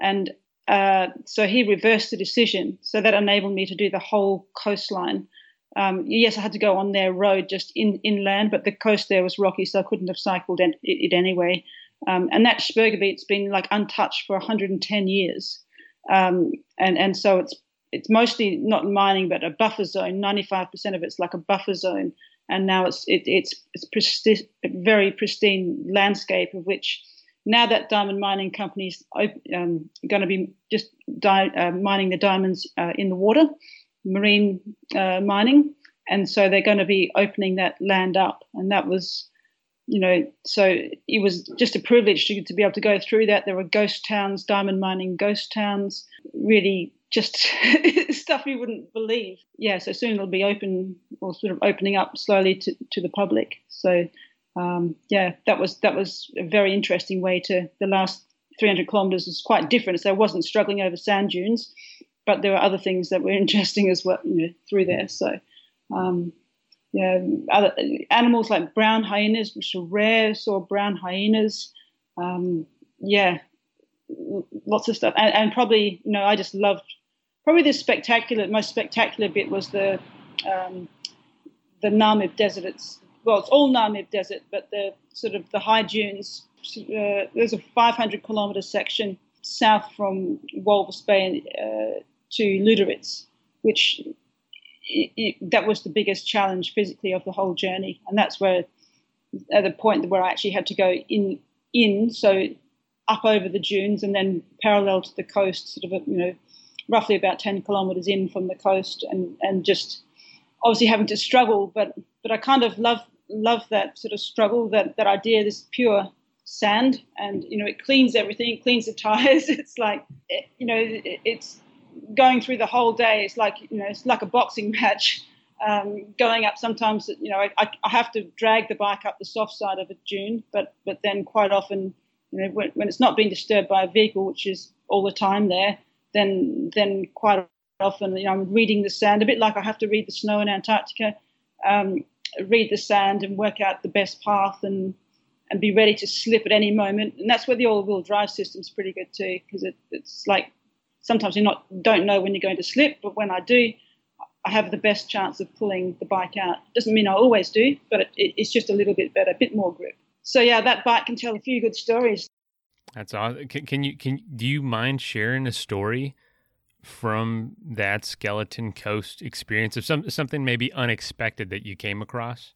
and uh, so he reversed the decision. So that enabled me to do the whole coastline. Um, yes, I had to go on their road just in inland, but the coast there was rocky, so I couldn't have cycled it, it anyway. Um, and that Sperrgebiet's been like untouched for 110 years, um, and and so it's it's mostly not mining, but a buffer zone. 95% of it's like a buffer zone, and now it's it, it's it's very pristine landscape of which now that diamond mining companies um, going to be just di- uh, mining the diamonds uh, in the water, marine uh, mining, and so they're going to be opening that land up. And that was, you know, so it was just a privilege to, to be able to go through that. There were ghost towns, diamond mining ghost towns, really just stuff you wouldn't believe. Yeah, so soon it'll be open or sort of opening up slowly to, to the public. So um, yeah, that was that was a very interesting way to the last 300 kilometers was quite different. So I wasn't struggling over sand dunes, but there were other things that were interesting as well, you know, through there. So, um, yeah, other animals like brown hyenas, which are rare. Saw brown hyenas. Um, yeah, lots of stuff, and, and, probably, you know, I just loved. Probably the spectacular, most spectacular bit was the um, the Namib Desert. It's well, it's all Namib Desert, but the sort of the high dunes. Uh, there's a 500 kilometer section south from Walvis Bay uh, to Lüderitz, which it, it, that was the biggest challenge physically of the whole journey, and that's where at the point where I actually had to go in in so up over the dunes and then parallel to the coast, sort of you know roughly about 10 kilometers in from the coast, and and just obviously having to struggle, but but I kind of love love that sort of struggle, that that idea, this pure sand, and you know it cleans everything, it cleans the tires. It's like you know it's going through the whole day. It's like you know it's like a boxing match. Um, going up sometimes you know I, I have to drag the bike up the soft side of a dune, but but then quite often you know when, when it's not being disturbed by a vehicle, which is all the time there, then then quite often you know I'm reading the sand a bit like I have to read the snow in Antarctica. Um, read the sand and work out the best path and and be ready to slip at any moment. And that's where the all-wheel drive system is pretty good too, because it, it's like sometimes you not don't know when you're going to slip, but when I do, I have the best chance of pulling the bike out. Doesn't mean I always do, but it, it, it's just a little bit better, a bit more grip. So yeah, that bike can tell a few good stories. That's awesome. Can, can you can do you mind sharing a story from that skeleton coast experience of some something maybe unexpected that you came across?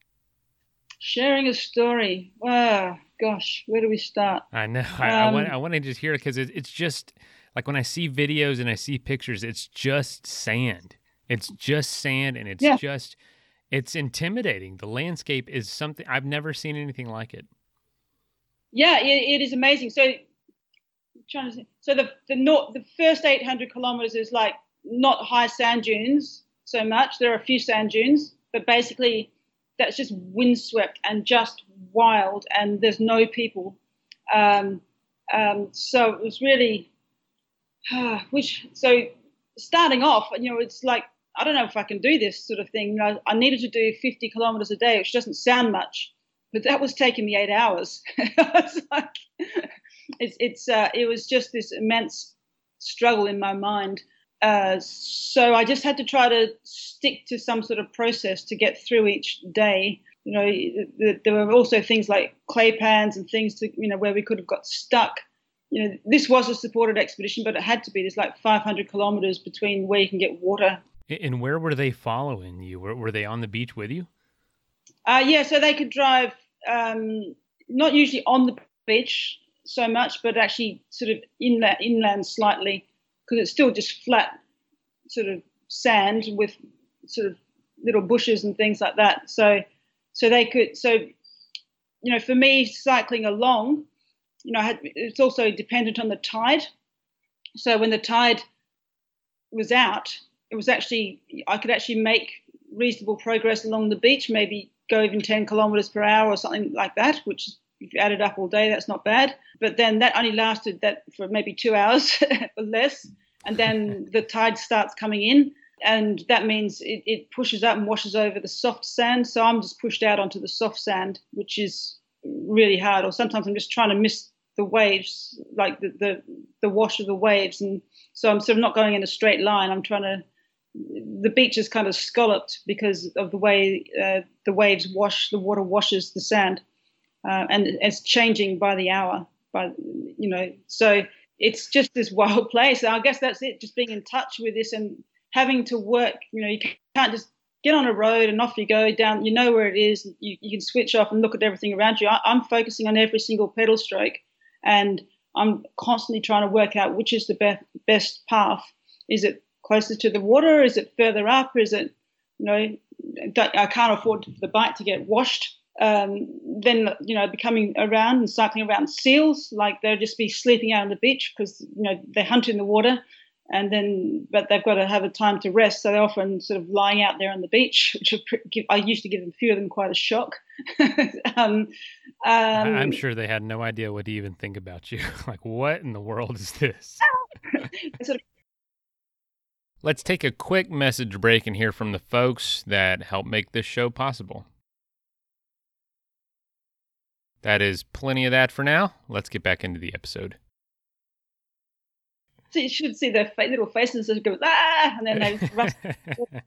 Sharing a story. Wow, gosh, where do we start? I know. I, um, I want I want to just hear it because it, it's just like when I see videos and I see pictures, it's just sand. It's just sand, and it's yeah. just it's intimidating. The landscape is something I've never seen anything like it. Yeah, it, it is amazing. So trying to so the the north, the first 800 kilometers is like not high sand dunes so much. There are a few sand dunes, but basically that's just windswept and just wild, and there's no people. Um, um, so it was really, uh, which so starting off, you know, it's like I don't know if I can do this sort of thing. You know, I needed to do 50 kilometers a day, which doesn't sound much, but that was taking me eight hours. I was like, it's it's uh, it was just this immense struggle in my mind. Uh, so I just had to try to stick to some sort of process to get through each day. You know, there were also things like clay pans and things to you know where we could have got stuck. You know, this was a supported expedition, but it had to be. There's like 500 kilometers between where you can get water. And where were they following you? Were, were they on the beach with you? Uh, yeah, so they could drive, um, not usually on the beach so much, but actually sort of inland, inland slightly because it's still just flat sort of sand with sort of little bushes and things like that. So, so they could. So, you know, for me, cycling along, you know, had, it's also dependent on the tide. So when the tide was out, it was actually I could actually make reasonable progress along the beach, maybe go even 10 kilometers per hour or something like that, which if you add it up all day, that's not bad. But then that only lasted that for maybe two hours or less, and then the tide starts coming in, and that means it, it pushes up and washes over the soft sand. So I'm just pushed out onto the soft sand, which is really hard. Or sometimes I'm just trying to miss the waves, like the the, the wash of the waves, and so I'm sort of not going in a straight line. I'm trying to the beach is kind of scalloped because of the way uh, the waves wash, the water washes the sand uh, and it's changing by the hour. By you know, so it's just this wild place. And I guess that's it. Just being in touch with this and having to work. You know, you can't just get on a road and off you go down. You know where it is. You, you can switch off and look at everything around you. I, I'm focusing on every single pedal stroke, and I'm constantly trying to work out which is the best best path. Is it closer to the water? Is it further up? Is it you know I can't afford the bike to get washed um, then you know becoming around and cycling around seals like they'll just be sleeping out on the beach because you know they hunt in the water and then but they've got to have a time to rest, so they're often sort of lying out there on the beach, which I used to give a few of them quite a shock. um, um, I'm sure they had no idea what to even think about you. like, what in the world is this? sort of Let's take a quick message break and hear from the folks that help make this show possible. That is plenty of that for now. Let's get back into the episode. So you should see their little faces that go ah, and then they run.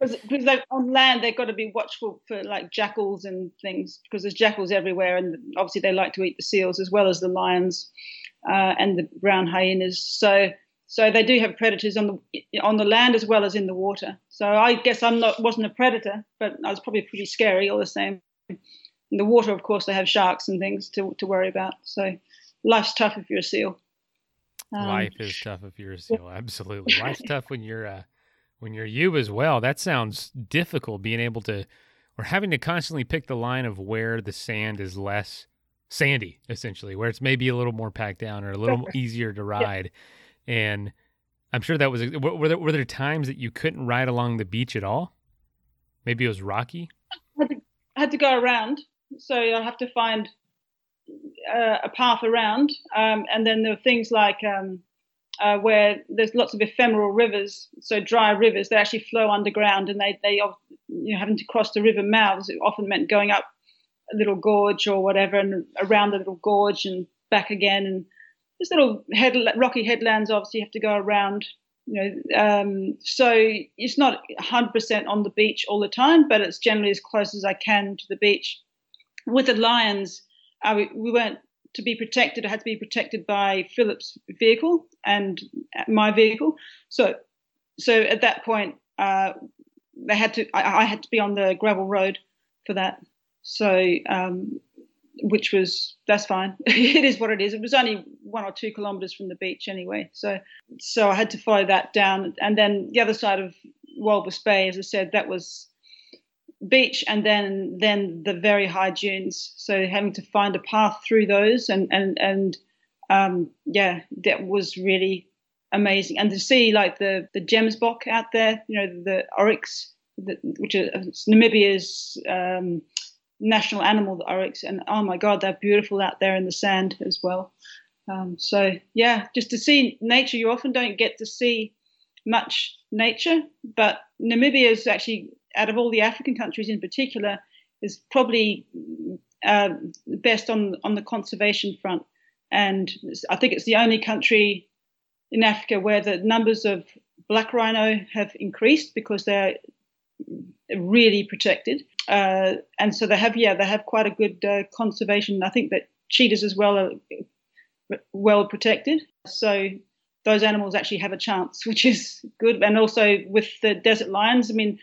because on land they've got to be watchful for like jackals and things because there's jackals everywhere, and obviously they like to eat the seals as well as the lions uh, and the brown hyenas. So so they do have predators on the on the land as well as in the water. So I guess I'm not wasn't a predator, but I was probably pretty scary all the same. In the water, of course, they have sharks and things to to worry about. So life's tough if you're a seal. Um, Life is tough if you're a seal. Absolutely, life's tough when you're uh, when you're you as well. That sounds difficult. Being able to or having to constantly pick the line of where the sand is less sandy, essentially, where it's maybe a little more packed down or a little easier to ride. Yeah and I'm sure that was were there, were there times that you couldn't ride along the beach at all? Maybe it was rocky. I had to, I had to go around, so I have to find uh, a path around, um, and then there are things like um, uh, where there's lots of ephemeral rivers, so dry rivers. They actually flow underground, and they they you know having to cross the river mouths. It often meant going up a little gorge or whatever, and around the little gorge and back again, and there's little head, rocky headlands. Obviously, you have to go around. You know, um, so it's not 100% on the beach all the time, but it's generally as close as I can to the beach. With the lions, uh, we, we weren't to be protected. I had to be protected by Philip's vehicle and my vehicle. So, so at that point, uh, they had to. I, I, had to be on the gravel road for that. So um, which was that's fine. it is what it is. It was only one or two kilometres from the beach anyway, so so I had to follow that down. And then the other side of Walvis Bay, as I said, that was beach, and then then the very high dunes. So having to find a path through those, and and and um, yeah, that was really amazing. And to see like the the gemsbok out there, you know, the oryx, the, which is Namibia's um, national animal, the oryx, and oh my God, they're beautiful out there in the sand as well. Um, so yeah, just to see nature, you often don't get to see much nature, but Namibia is actually, out of all the African countries in particular, is probably uh, best on on the conservation front. And I think it's the only country in Africa where the numbers of black rhino have increased because they're really protected. Uh, and so they have, yeah, they have quite a good uh, conservation. I think that cheetahs as well are well protected. So those animals actually have a chance, which is good. And also with the desert lions, I mean,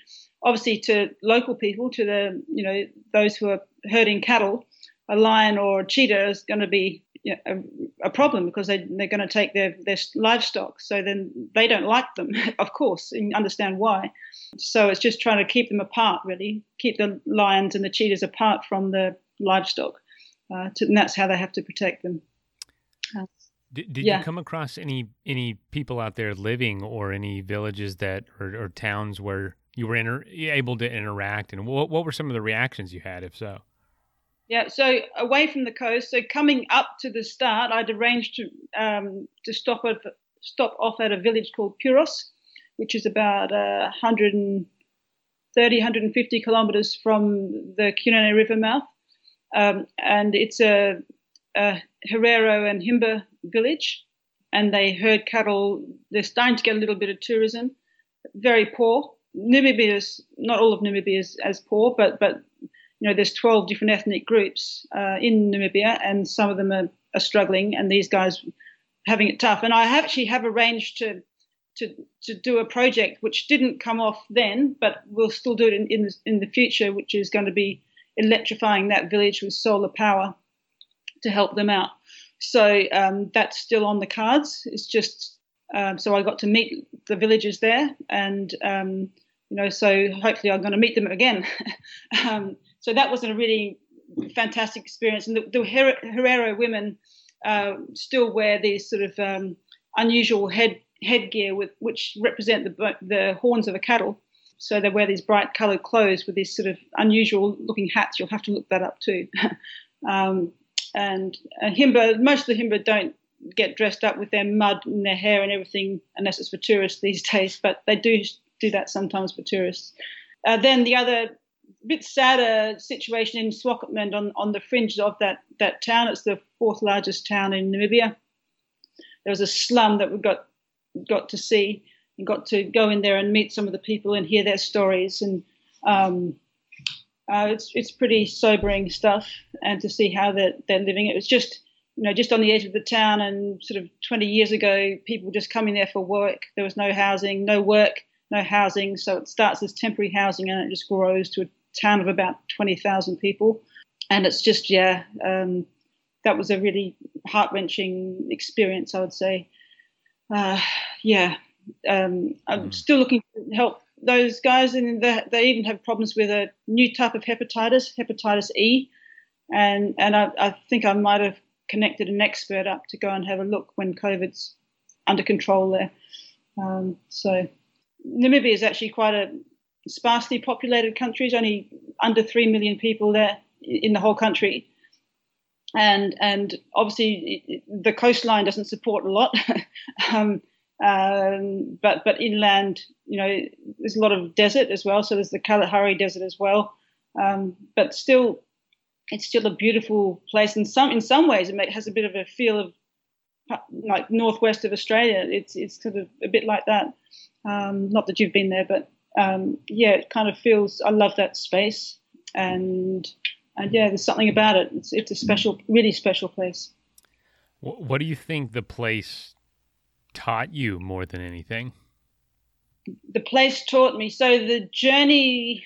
obviously to local people, to the you know those who are herding cattle, a lion or a cheetah is going to be you know, a, a, problem because they, they're going to take their, their livestock. So then they don't like them, of course, and understand why. So it's just trying to keep them apart, really, keep the lions and the cheetahs apart from the livestock. Uh, to, and that's how they have to protect them. Uh, did, did yeah. you come across any any people out there living or any villages that or, or towns where you were inter- able to interact, and what what were some of the reactions you had, if so? Yeah, so away from the coast. So coming up to the start, I'd arranged to um, to stop at stop off at a village called Puros, which is about uh, 130, 150 kilometers from the Cunene River mouth, um, and it's a, a Herero and Himba village, and they herd cattle. They're starting to get a little bit of tourism. Very poor. Namibia is not all of Namibia is as poor, but but you know, there's 12 different ethnic groups uh, in Namibia, and some of them are, are, struggling, and these guys having it tough. And I have actually have arranged to to to do a project which didn't come off then, but we'll still do it in in the, in the future, which is going to be electrifying that village with solar power to help them out. So um, that's still on the cards. It's just um, so I got to meet the villagers there, and um, you know, so hopefully I'm going to meet them again. Um, so that was a really fantastic experience. And the, the Herero women uh, still wear these sort of um, unusual head headgear with which represent the the horns of a cattle. So they wear these bright coloured clothes with these sort of unusual looking hats. You'll have to look that up too. um, and, and Himba, most of the Himba don't get dressed up with their mud and their hair and everything unless it's for tourists these days, but they do do that sometimes for tourists. Uh, then the other bit sadder situation in Swakopmund on, on the fringe of that, that town. It's the fourth largest town in Namibia. There was a slum that we got got to see and got to go in there and meet some of the people and hear their stories. And um, uh, it's it's pretty sobering stuff. And to see how they're, they're living, it was just you know just on the edge of the town. And sort of 20 years ago, people just coming there for work. There was no housing, no work, no housing. So it starts as temporary housing and it just grows to a town of about 20,000 people. And it's just yeah. Um, that was a really heart wrenching experience, I would say. Uh, yeah, um, I'm mm. still looking to help those guys, and they even have problems with a new type of hepatitis, hepatitis E, and and I, I, think I might have connected an expert up to go and have a look when COVID's under control there. Um, so Namibia is actually quite a sparsely populated country. There's only under three million people there in the whole country, and and obviously the coastline doesn't support a lot. um, um, but but inland, you know, there's a lot of desert as well. So there's the Kalahari Desert as well. Um, but still, it's still a beautiful place. In some in some ways, it has a bit of a feel of like northwest of Australia. It's it's sort of a bit like that. Um, not that you've been there, but um, yeah, it kind of feels. I love that space, and and yeah, there's something about it. It's it's a special, really special place. What do you think the place taught you more than anything? The place taught me. So the journey,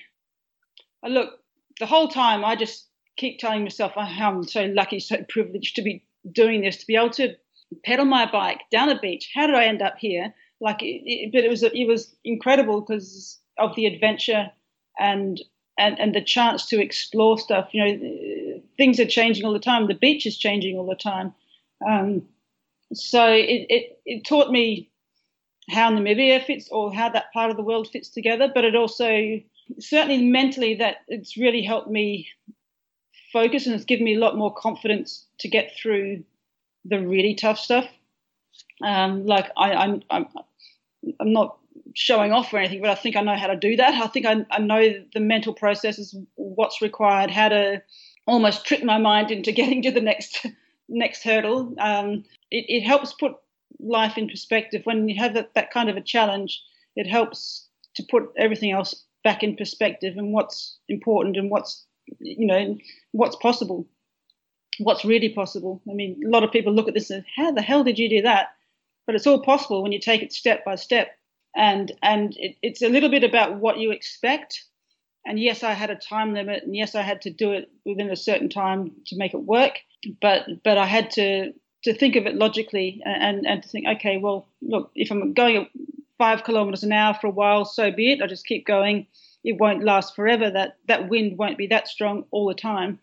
uh, look, the whole time I just keep telling myself oh, I'm so lucky, so privileged to be doing this, to be able to pedal my bike down a beach. How did I end up here? Like, it, it, but it was it was incredible because of the adventure and and and the chance to explore stuff. You know, things are changing all the time. The beach is changing all the time. Um, so it, it, it taught me how Namibia fits or how that part of the world fits together, but it also certainly mentally that it's really helped me focus and it's given me a lot more confidence to get through the really tough stuff. Um, like I, I'm, I'm, not showing off or anything, but I think I know how to do that. I think I, I know the mental processes, what's required, how to almost trick my mind into getting to the next next hurdle. Um, it, it, helps put life in perspective. When you have that, that kind of a challenge, it helps to put everything else back in perspective and what's important and what's you know what's possible, what's really possible. I mean, a lot of people look at this and how the hell did you do that? But it's all possible when you take it step by step. And and it, it's a little bit about what you expect. And yes, I had a time limit, and yes, I had to do it within a certain time to make it work but but I had to to think of it logically and and to think, okay, well, look, if I'm going five kilometers an hour for a while, so be it. I just keep going. It won't last forever. That that wind won't be that strong all the time,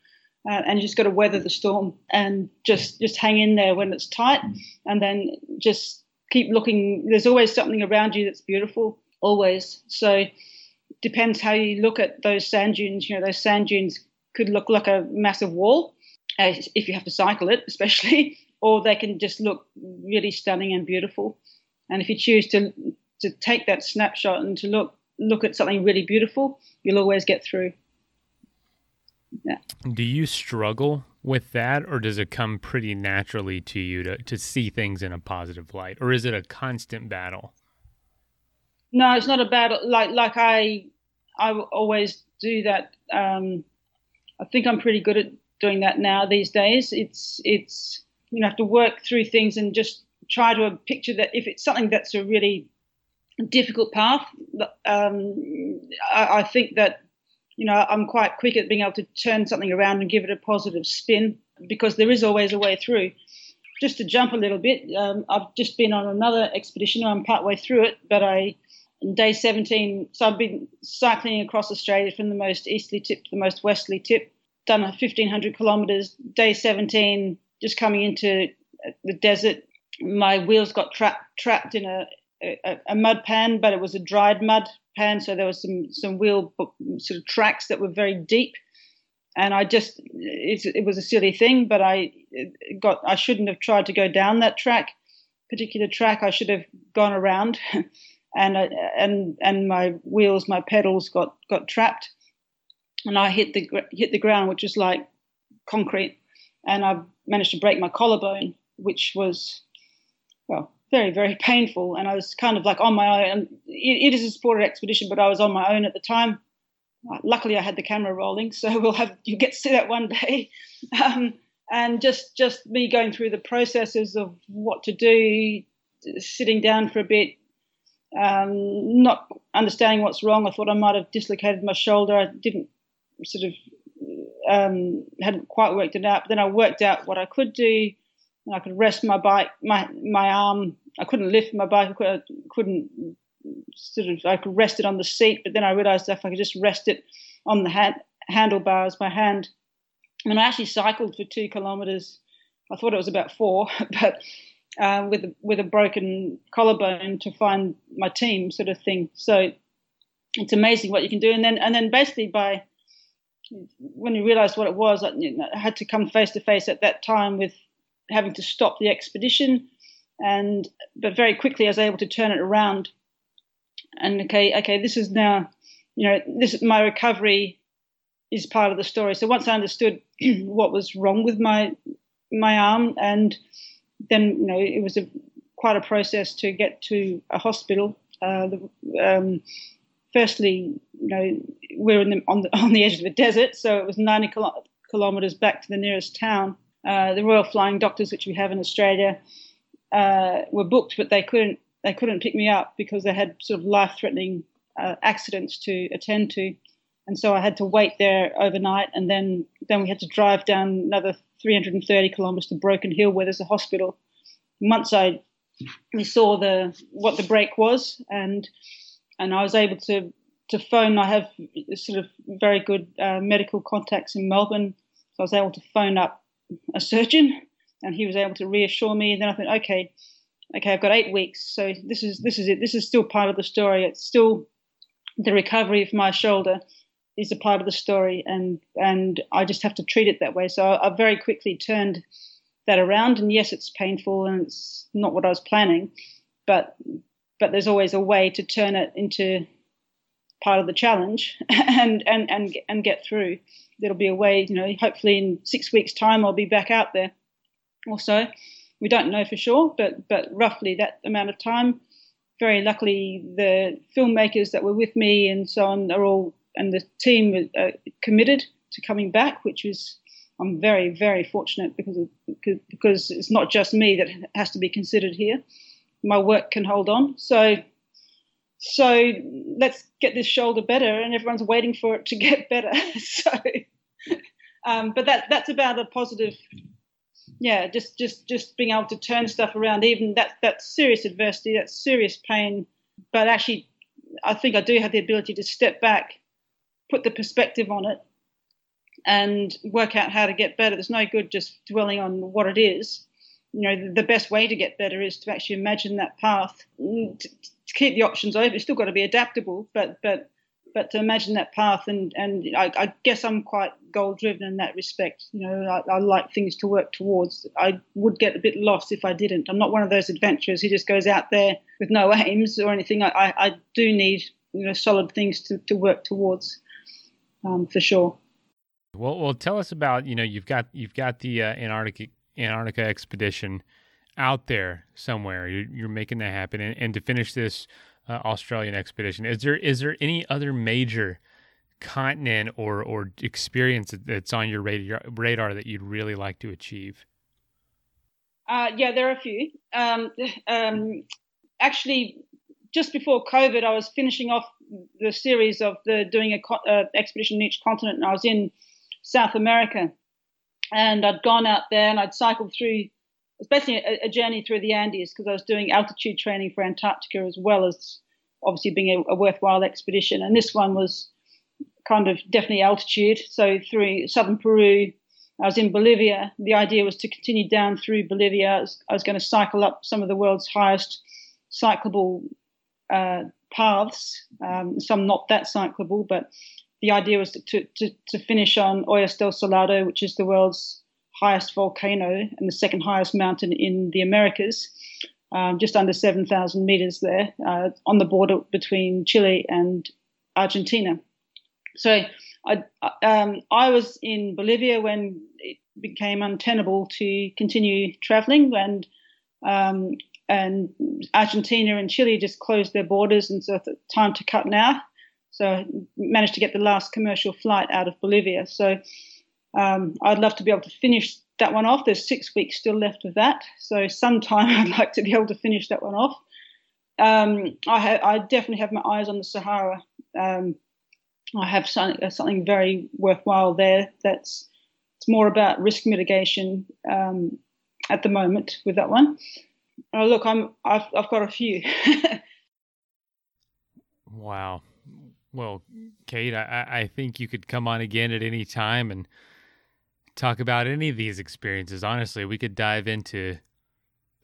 uh, and you just got to weather the storm and just just hang in there when it's tight, and then just keep looking. There's always something around you that's beautiful, always. So depends how you look at those sand dunes. You know, those sand dunes could look like a massive wall, uh, if you have to cycle it, especially, or they can just look really stunning and beautiful. And if you choose to to take that snapshot and to look look at something really beautiful, you'll always get through. Yeah. Do you struggle with that, or does it come pretty naturally to you to to see things in a positive light, or is it a constant battle? No, it's not a battle. Like like I I always do that. Um, I think I'm pretty good at doing that now these days. It's it's you know have to work through things and just try to picture that if it's something that's a really difficult path, um, I, I, think that you know I'm quite quick at being able to turn something around and give it a positive spin because there is always a way through. Just to jump a little bit, um, I've just been on another expedition. I'm partway through it, but I day 17. So I've been cycling across Australia from the most easterly tip to the most westerly tip done 1,500 kilometers, day 17, just coming into the desert. My wheels got trapped trapped in a a, a, mud pan, but it was a dried mud pan, so there was some some wheel sort of tracks that were very deep. And I just it, it was a silly thing, but I got I shouldn't have tried to go down that track, particular track. I should have gone around, and I, and and my wheels, my pedals got got trapped, and I hit the hit the ground, which was like concrete, and I managed to break my collarbone, which was very, very painful. And I was kind of like on my own. It, is a supported expedition, but I was on my own at the time. Luckily, I had the camera rolling, so we'll have you get to see that one day. Um, and just just me going through the processes of what to do, sitting down for a bit, um, not understanding what's wrong. I thought I might have dislocated my shoulder. I didn't sort of um, hadn't quite worked it out. But then I worked out what I could do and I could rest my bike, my my arm. I couldn't lift my bike. I couldn't sort of. I could rest it on the seat, but then I realised if I could just rest it on the hand, handlebars, my hand. And I actually cycled for two kilometres. I thought it was about four, but uh, with with a broken collarbone to find my team, sort of thing. So it's amazing what you can do. And then and then basically by when you realise what it was, I, you know, I had to come face to face at that time with having to stop the expedition, and but very quickly I was able to turn it around. And okay, okay, this is now, you know, this my recovery is part of the story. So once I understood what was wrong with my my arm, and then you know it was a quite a process to get to a hospital. Uh, the, um, firstly, you know, we're the, on the on the edge of the desert, so it was 90 kilometers back to the nearest town. Uh, the Royal Flying Doctors, which we have in Australia, uh, were booked, but they couldn't they couldn't pick me up because they had sort of life threatening uh, accidents to attend to, and so I had to wait there overnight, and then then we had to drive down another 330 kilometres to Broken Hill, where there's a hospital. Once I we saw the what the break was, and and I was able to to phone. I have sort of very good uh, medical contacts in Melbourne, so I was able to phone up a surgeon, and he was able to reassure me. And then I thought, okay, okay, I've got eight weeks, so this is this is it. This is still part of the story. It's still the recovery of my shoulder is a part of the story, and and I just have to treat it that way. So I, I very quickly turned that around. And yes, it's painful, and it's not what I was planning, but but there's always a way to turn it into part of the challenge and and and and get through there'll be a way, you know, hopefully in six weeks' time I'll be back out there or so. We don't know for sure, but but roughly that amount of time. Very luckily, the filmmakers that were with me and so on are all, and the team are committed to coming back, which is I'm very very fortunate because of, because it's not just me that has to be considered here. My work can hold on, so so let's get this shoulder better and everyone's waiting for it to get better. So um, but that that's about a positive yeah just just just being able to turn stuff around even that that serious adversity that serious pain. But actually i think i do have the ability to step back put the perspective on it and work out how to get better. There's no good just dwelling on what it is. You know the best way to get better is to actually imagine that path keep the options open. It's still got to be adaptable, but but but to imagine that path and and I, I guess I'm quite goal driven in that respect. You know, I, I, like things to work towards. I would get a bit lost if I didn't. I'm not one of those adventurers who just goes out there with no aims or anything. I, I, I do need you know solid things to, to work towards um, for sure. Well, well, tell us about you know you've got you've got the uh, Antarctic Antarctica expedition out there somewhere. You're, you're making that happen, and, and to finish this uh, Australian expedition, is there is there any other major continent or or experience that's on your radar radar that you'd really like to achieve? Uh, yeah, there are a few. Um, um, actually, just before COVID, I was finishing off the series of the doing a co- uh, expedition in each continent, and I was in South America, and I'd gone out there and I'd cycled through it's basically a, a journey through the Andes because I was doing altitude training for Antarctica as well as obviously being a, a, worthwhile expedition. And this one was kind of definitely altitude. So through southern Peru, I was in Bolivia. The idea was to continue down through Bolivia. I was, was going to cycle up some of the world's highest cyclable uh, paths, um, some not that cyclable, but the idea was to, to, to finish on Ojos del Salado, which is the world's highest volcano and the second highest mountain in the Americas, um, just under 7,000 meters there uh, on the border between Chile and Argentina. So I, um, I was in Bolivia when it became untenable to continue traveling, and um, and Argentina and Chile just closed their borders, and so it's time to cut now. So I managed to get the last commercial flight out of Bolivia. So um, I'd love to be able to finish that one off. There's six weeks still left of that, so sometime I'd like to be able to finish that one off. Um, I, ha- I definitely have my eyes on the Sahara. Um, I have something, uh, something very worthwhile there. That's it's more about risk mitigation um, at the moment with that one. Oh, look, I'm I've I've got a few. wow. Well, Kate, I, I think you could come on again at any time and talk about any of these experiences. Honestly, we could dive into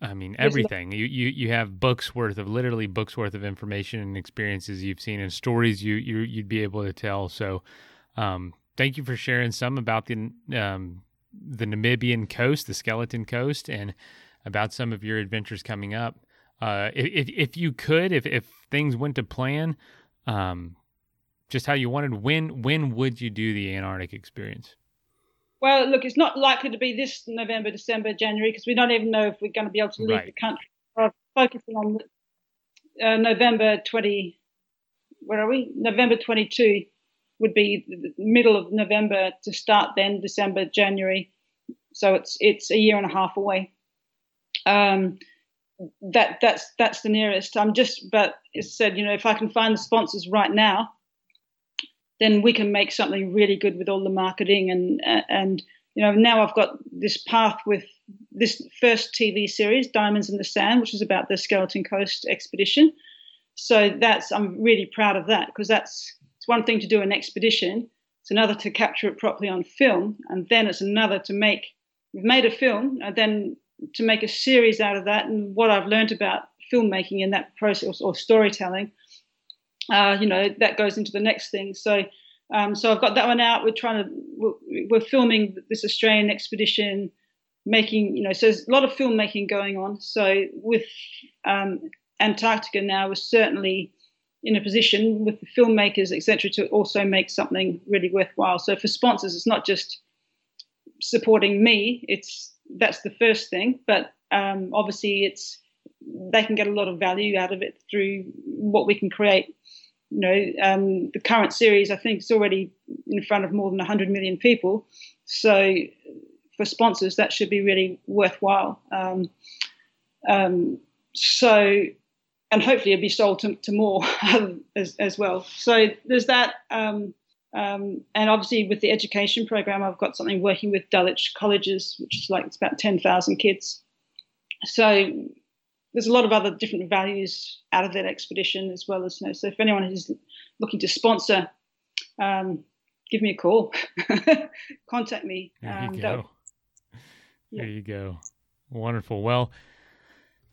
I mean everything. You you you have books worth of literally books worth of information and experiences you've seen and stories you you you'd be able to tell. So, um, thank you for sharing some about the um, the Namibian coast, the Skeleton Coast, and about some of your adventures coming up. Uh, if if you could, if if things went to plan, um, just how you wanted, when when would you do the Antarctic experience? Well, look, it's not likely to be this November, December, January because we don't even know if we're going to be able to leave right. the country. We're focusing on uh, November 20. Where are we? November 22 would be the middle of November to start. Then December, January. So it's it's a year and a half away. Um, that that's that's the nearest. I'm just, but as said, you know, if I can find the sponsors right now, then we can make something really good with all the marketing and uh, and you know now I've got this path with this first TV series Diamonds in the Sand which is about the Skeleton Coast expedition. So that's I'm really proud of that because that's it's one thing to do an expedition it's another to capture it properly on film and then it's another to make we've made a film and then to make a series out of that and what I've learned about filmmaking in that process or storytelling uh, you know that goes into the next thing. So um, so I've got that one out. We're trying to we're, we're, filming this Australian expedition, making you know so there's a lot of filmmaking going on. So with um, Antarctica now, we're certainly in a position with the filmmakers etc to also make something really worthwhile. So for sponsors, it's not just supporting me. It's that's the first thing, but um, obviously it's they can get a lot of value out of it through what we can create. You know, um, the current series I think is already in front of more than 100 million people. So for sponsors, that should be really worthwhile. Um, um, so, and hopefully it'll be sold to, to more as, as, well. So there's that. Um, um, and obviously with the education program, I've got something working with Dulwich colleges, which is like it's about 10,000 kids. So there's a lot of other different values out of that expedition as well as you know. So if anyone is looking to sponsor, um, give me a call, contact me. There you um, go. Yeah. There you go. Wonderful. Well,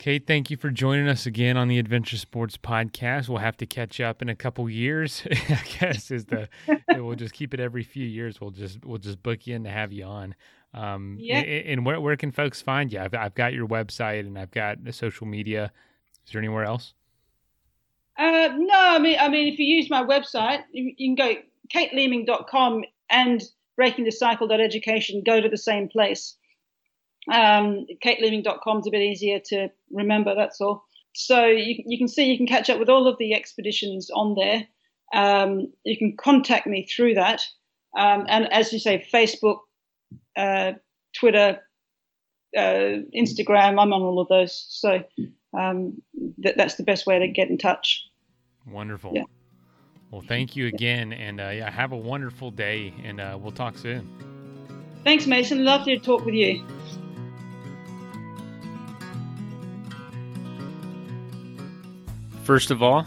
Kate, thank you for joining us again on the Adventure Sports Podcast. We'll have to catch up in a couple years. I guess is the we'll just keep it every few years. We'll just we'll just book you in to have you on. Um, yeah. And where, where can folks find you? I've, I've got your website and I've got the social media. Is there anywhere else? Uh, no, I mean, I mean, if you use my website, you, you can go kateleeming.com and breakingthecycle.education go to the same place. Um, kateleeming.com is a bit easier to remember, that's all. So you, you can see, you can catch up with all of the expeditions on there. Um, you can contact me through that. Um, and as you say, Facebook, uh, Twitter, uh, Instagram. I'm on all of those, so um, th- that's the best way to get in touch. Wonderful. Yeah. Well, thank you again, and uh, yeah, have a wonderful day, and uh, we'll talk soon. Thanks, Mason. Lovely to talk with you. First of all,